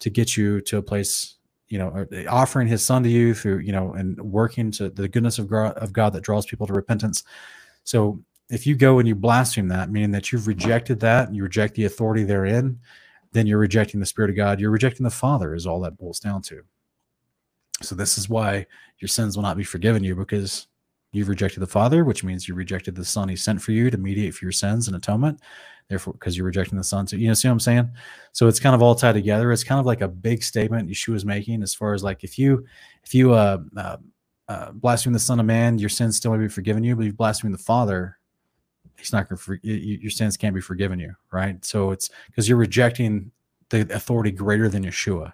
to get you to a place you know offering his son to you through you know and working to the goodness of god, of god that draws people to repentance so if you go and you blaspheme that meaning that you've rejected that you reject the authority therein then you're rejecting the spirit of god. You're rejecting the father is all that boils down to. So this is why your sins will not be forgiven you because you've rejected the father which means you rejected the son he sent for you to mediate for your sins and atonement. Therefore because you're rejecting the son So, you know see what i'm saying? So it's kind of all tied together. It's kind of like a big statement yeshua is making as far as like if you if you uh, uh, uh blaspheme the son of man your sins still may be forgiven you but if you blaspheme the father he's not going to your sins can't be forgiven you right so it's because you're rejecting the authority greater than yeshua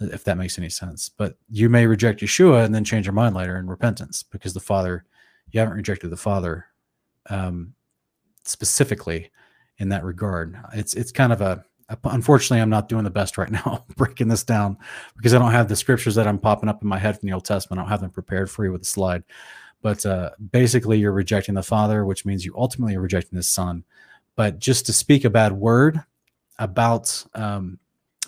if that makes any sense but you may reject yeshua and then change your mind later in repentance because the father you haven't rejected the father um, specifically in that regard. It's it's kind of a unfortunately I'm not doing the best right [laughs] now breaking this down because I don't have the scriptures that I'm popping up in my head from the Old Testament. I don't have them prepared for you with a slide. But uh, basically, you're rejecting the Father, which means you ultimately are rejecting the Son. But just to speak a bad word about um,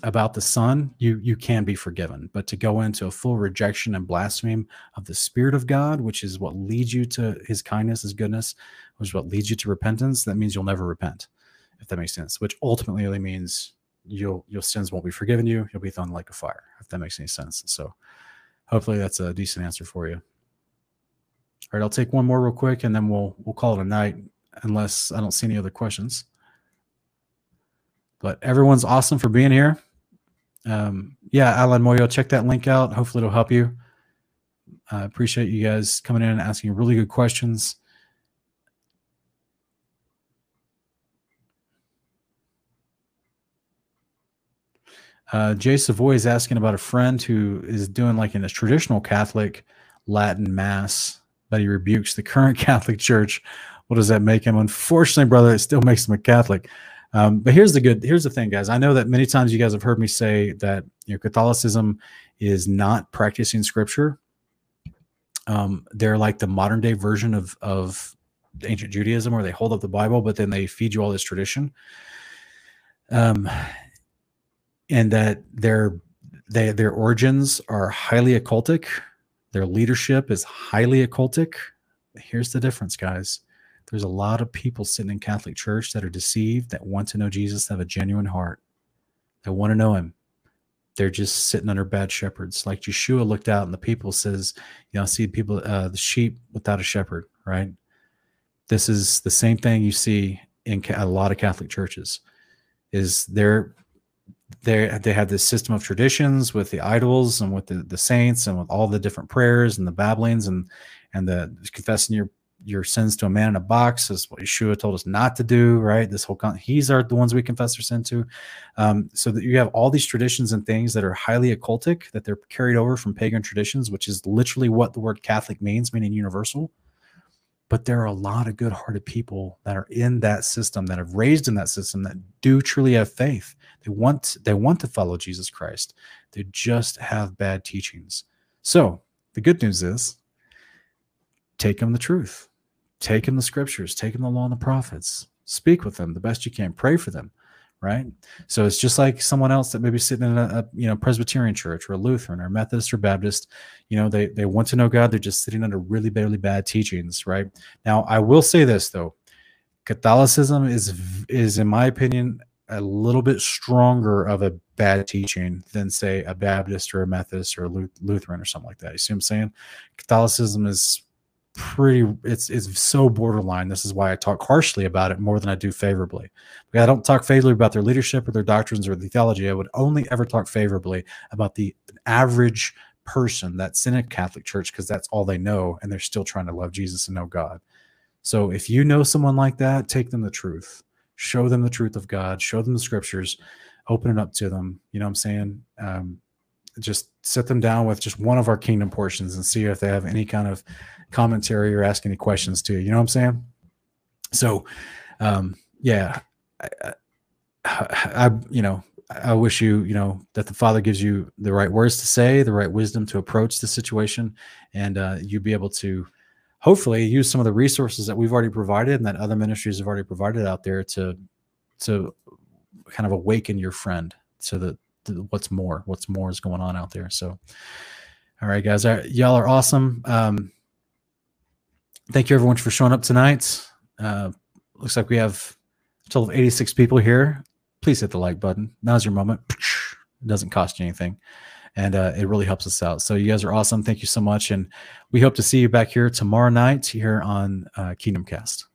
about the Son, you you can be forgiven. But to go into a full rejection and blaspheme of the Spirit of God, which is what leads you to His kindness, His goodness, which is what leads you to repentance, that means you'll never repent if that makes sense. Which ultimately only means you'll your sins won't be forgiven you. You'll be thrown like a fire, if that makes any sense. So hopefully that's a decent answer for you. All right, I'll take one more real quick and then we'll we'll call it a night unless I don't see any other questions. But everyone's awesome for being here. Um, yeah, Alan Moyo, check that link out. Hopefully it'll help you. I appreciate you guys coming in and asking really good questions. Uh, Jay Savoy is asking about a friend who is doing like in a traditional Catholic Latin Mass, but he rebukes the current [laughs] Catholic Church. What does that make him? Unfortunately, brother, it still [laughs] makes him a Catholic. Um, but here's the good. Here's the thing, guys. I know that many times you guys have heard me say that you know, Catholicism is not practicing Scripture. Um, they're like the modern day version of of ancient Judaism, where they hold up the Bible, but then they feed you all this tradition. Um, and that their they, their origins are highly occultic. Their leadership is highly occultic. Here's the difference, guys. There's a lot of people sitting in Catholic Church that are deceived, that want to know Jesus, have a genuine heart, that want to know him. They're just sitting under bad shepherds. Like Yeshua looked out and the people says, you know, see people, uh, the sheep without a shepherd, right? This is the same thing you see in a lot of Catholic churches is they're they they had this system of traditions with the idols and with the, the saints and with all the different prayers and the babblings and and the confessing your your sins to a man in a box is what Yeshua told us not to do, right? This whole con- he's are the ones we confess our sin to. Um, so that you have all these traditions and things that are highly occultic that they're carried over from pagan traditions, which is literally what the word Catholic means, meaning universal. But there are a lot of good-hearted people that are in that system, that have raised in that system, that do truly have faith they want they want to follow Jesus Christ. They just have bad teachings. So the good news is take them the truth. Take them the scriptures, take them the law and the prophets. Speak with them the best you can. Pray for them. right? So it's just like someone else that maybe sitting in a, a, you know Presbyterian church or a Lutheran or Methodist or Baptist. You know, they they want to know God. They're just sitting under really really bad teachings, right? Now, I will say this though, Catholicism is is in my opinion a little bit stronger of a bad teaching than say a Baptist or a Methodist or a Lutheran or something like that. You see what I'm saying? Catholicism is pretty it's it's so borderline this is why i talk harshly about it more than i do favorably Because i don't talk favorably about their leadership or their doctrines or the theology i would only ever talk favorably about the average person that's in a catholic church because that's all they know and they're still trying to love jesus and know god so if you know someone like that take them the truth show them the truth of god show them the scriptures open it up to them you know what i'm saying um, just sit them down with just one of our kingdom portions and see if they have any kind of commentary or ask any questions to you. You know what I'm saying? So, um, yeah, I, I, I, you know, I wish you, you know, that the Father gives you the right words to say, the right wisdom to approach the situation, and uh, you be able to hopefully use some of the resources that we've already provided and that other ministries have already provided out there to to kind of awaken your friend to the what's more what's more is going on out there. So all right guys y'all are awesome. Um thank you everyone for showing up tonight. Uh looks like we have a total of 86 people here. Please hit the like button. Now's your moment. It doesn't cost you anything and uh, it really helps us out. So you guys are awesome. Thank you so much and we hope to see you back here tomorrow night here on uh, kingdom cast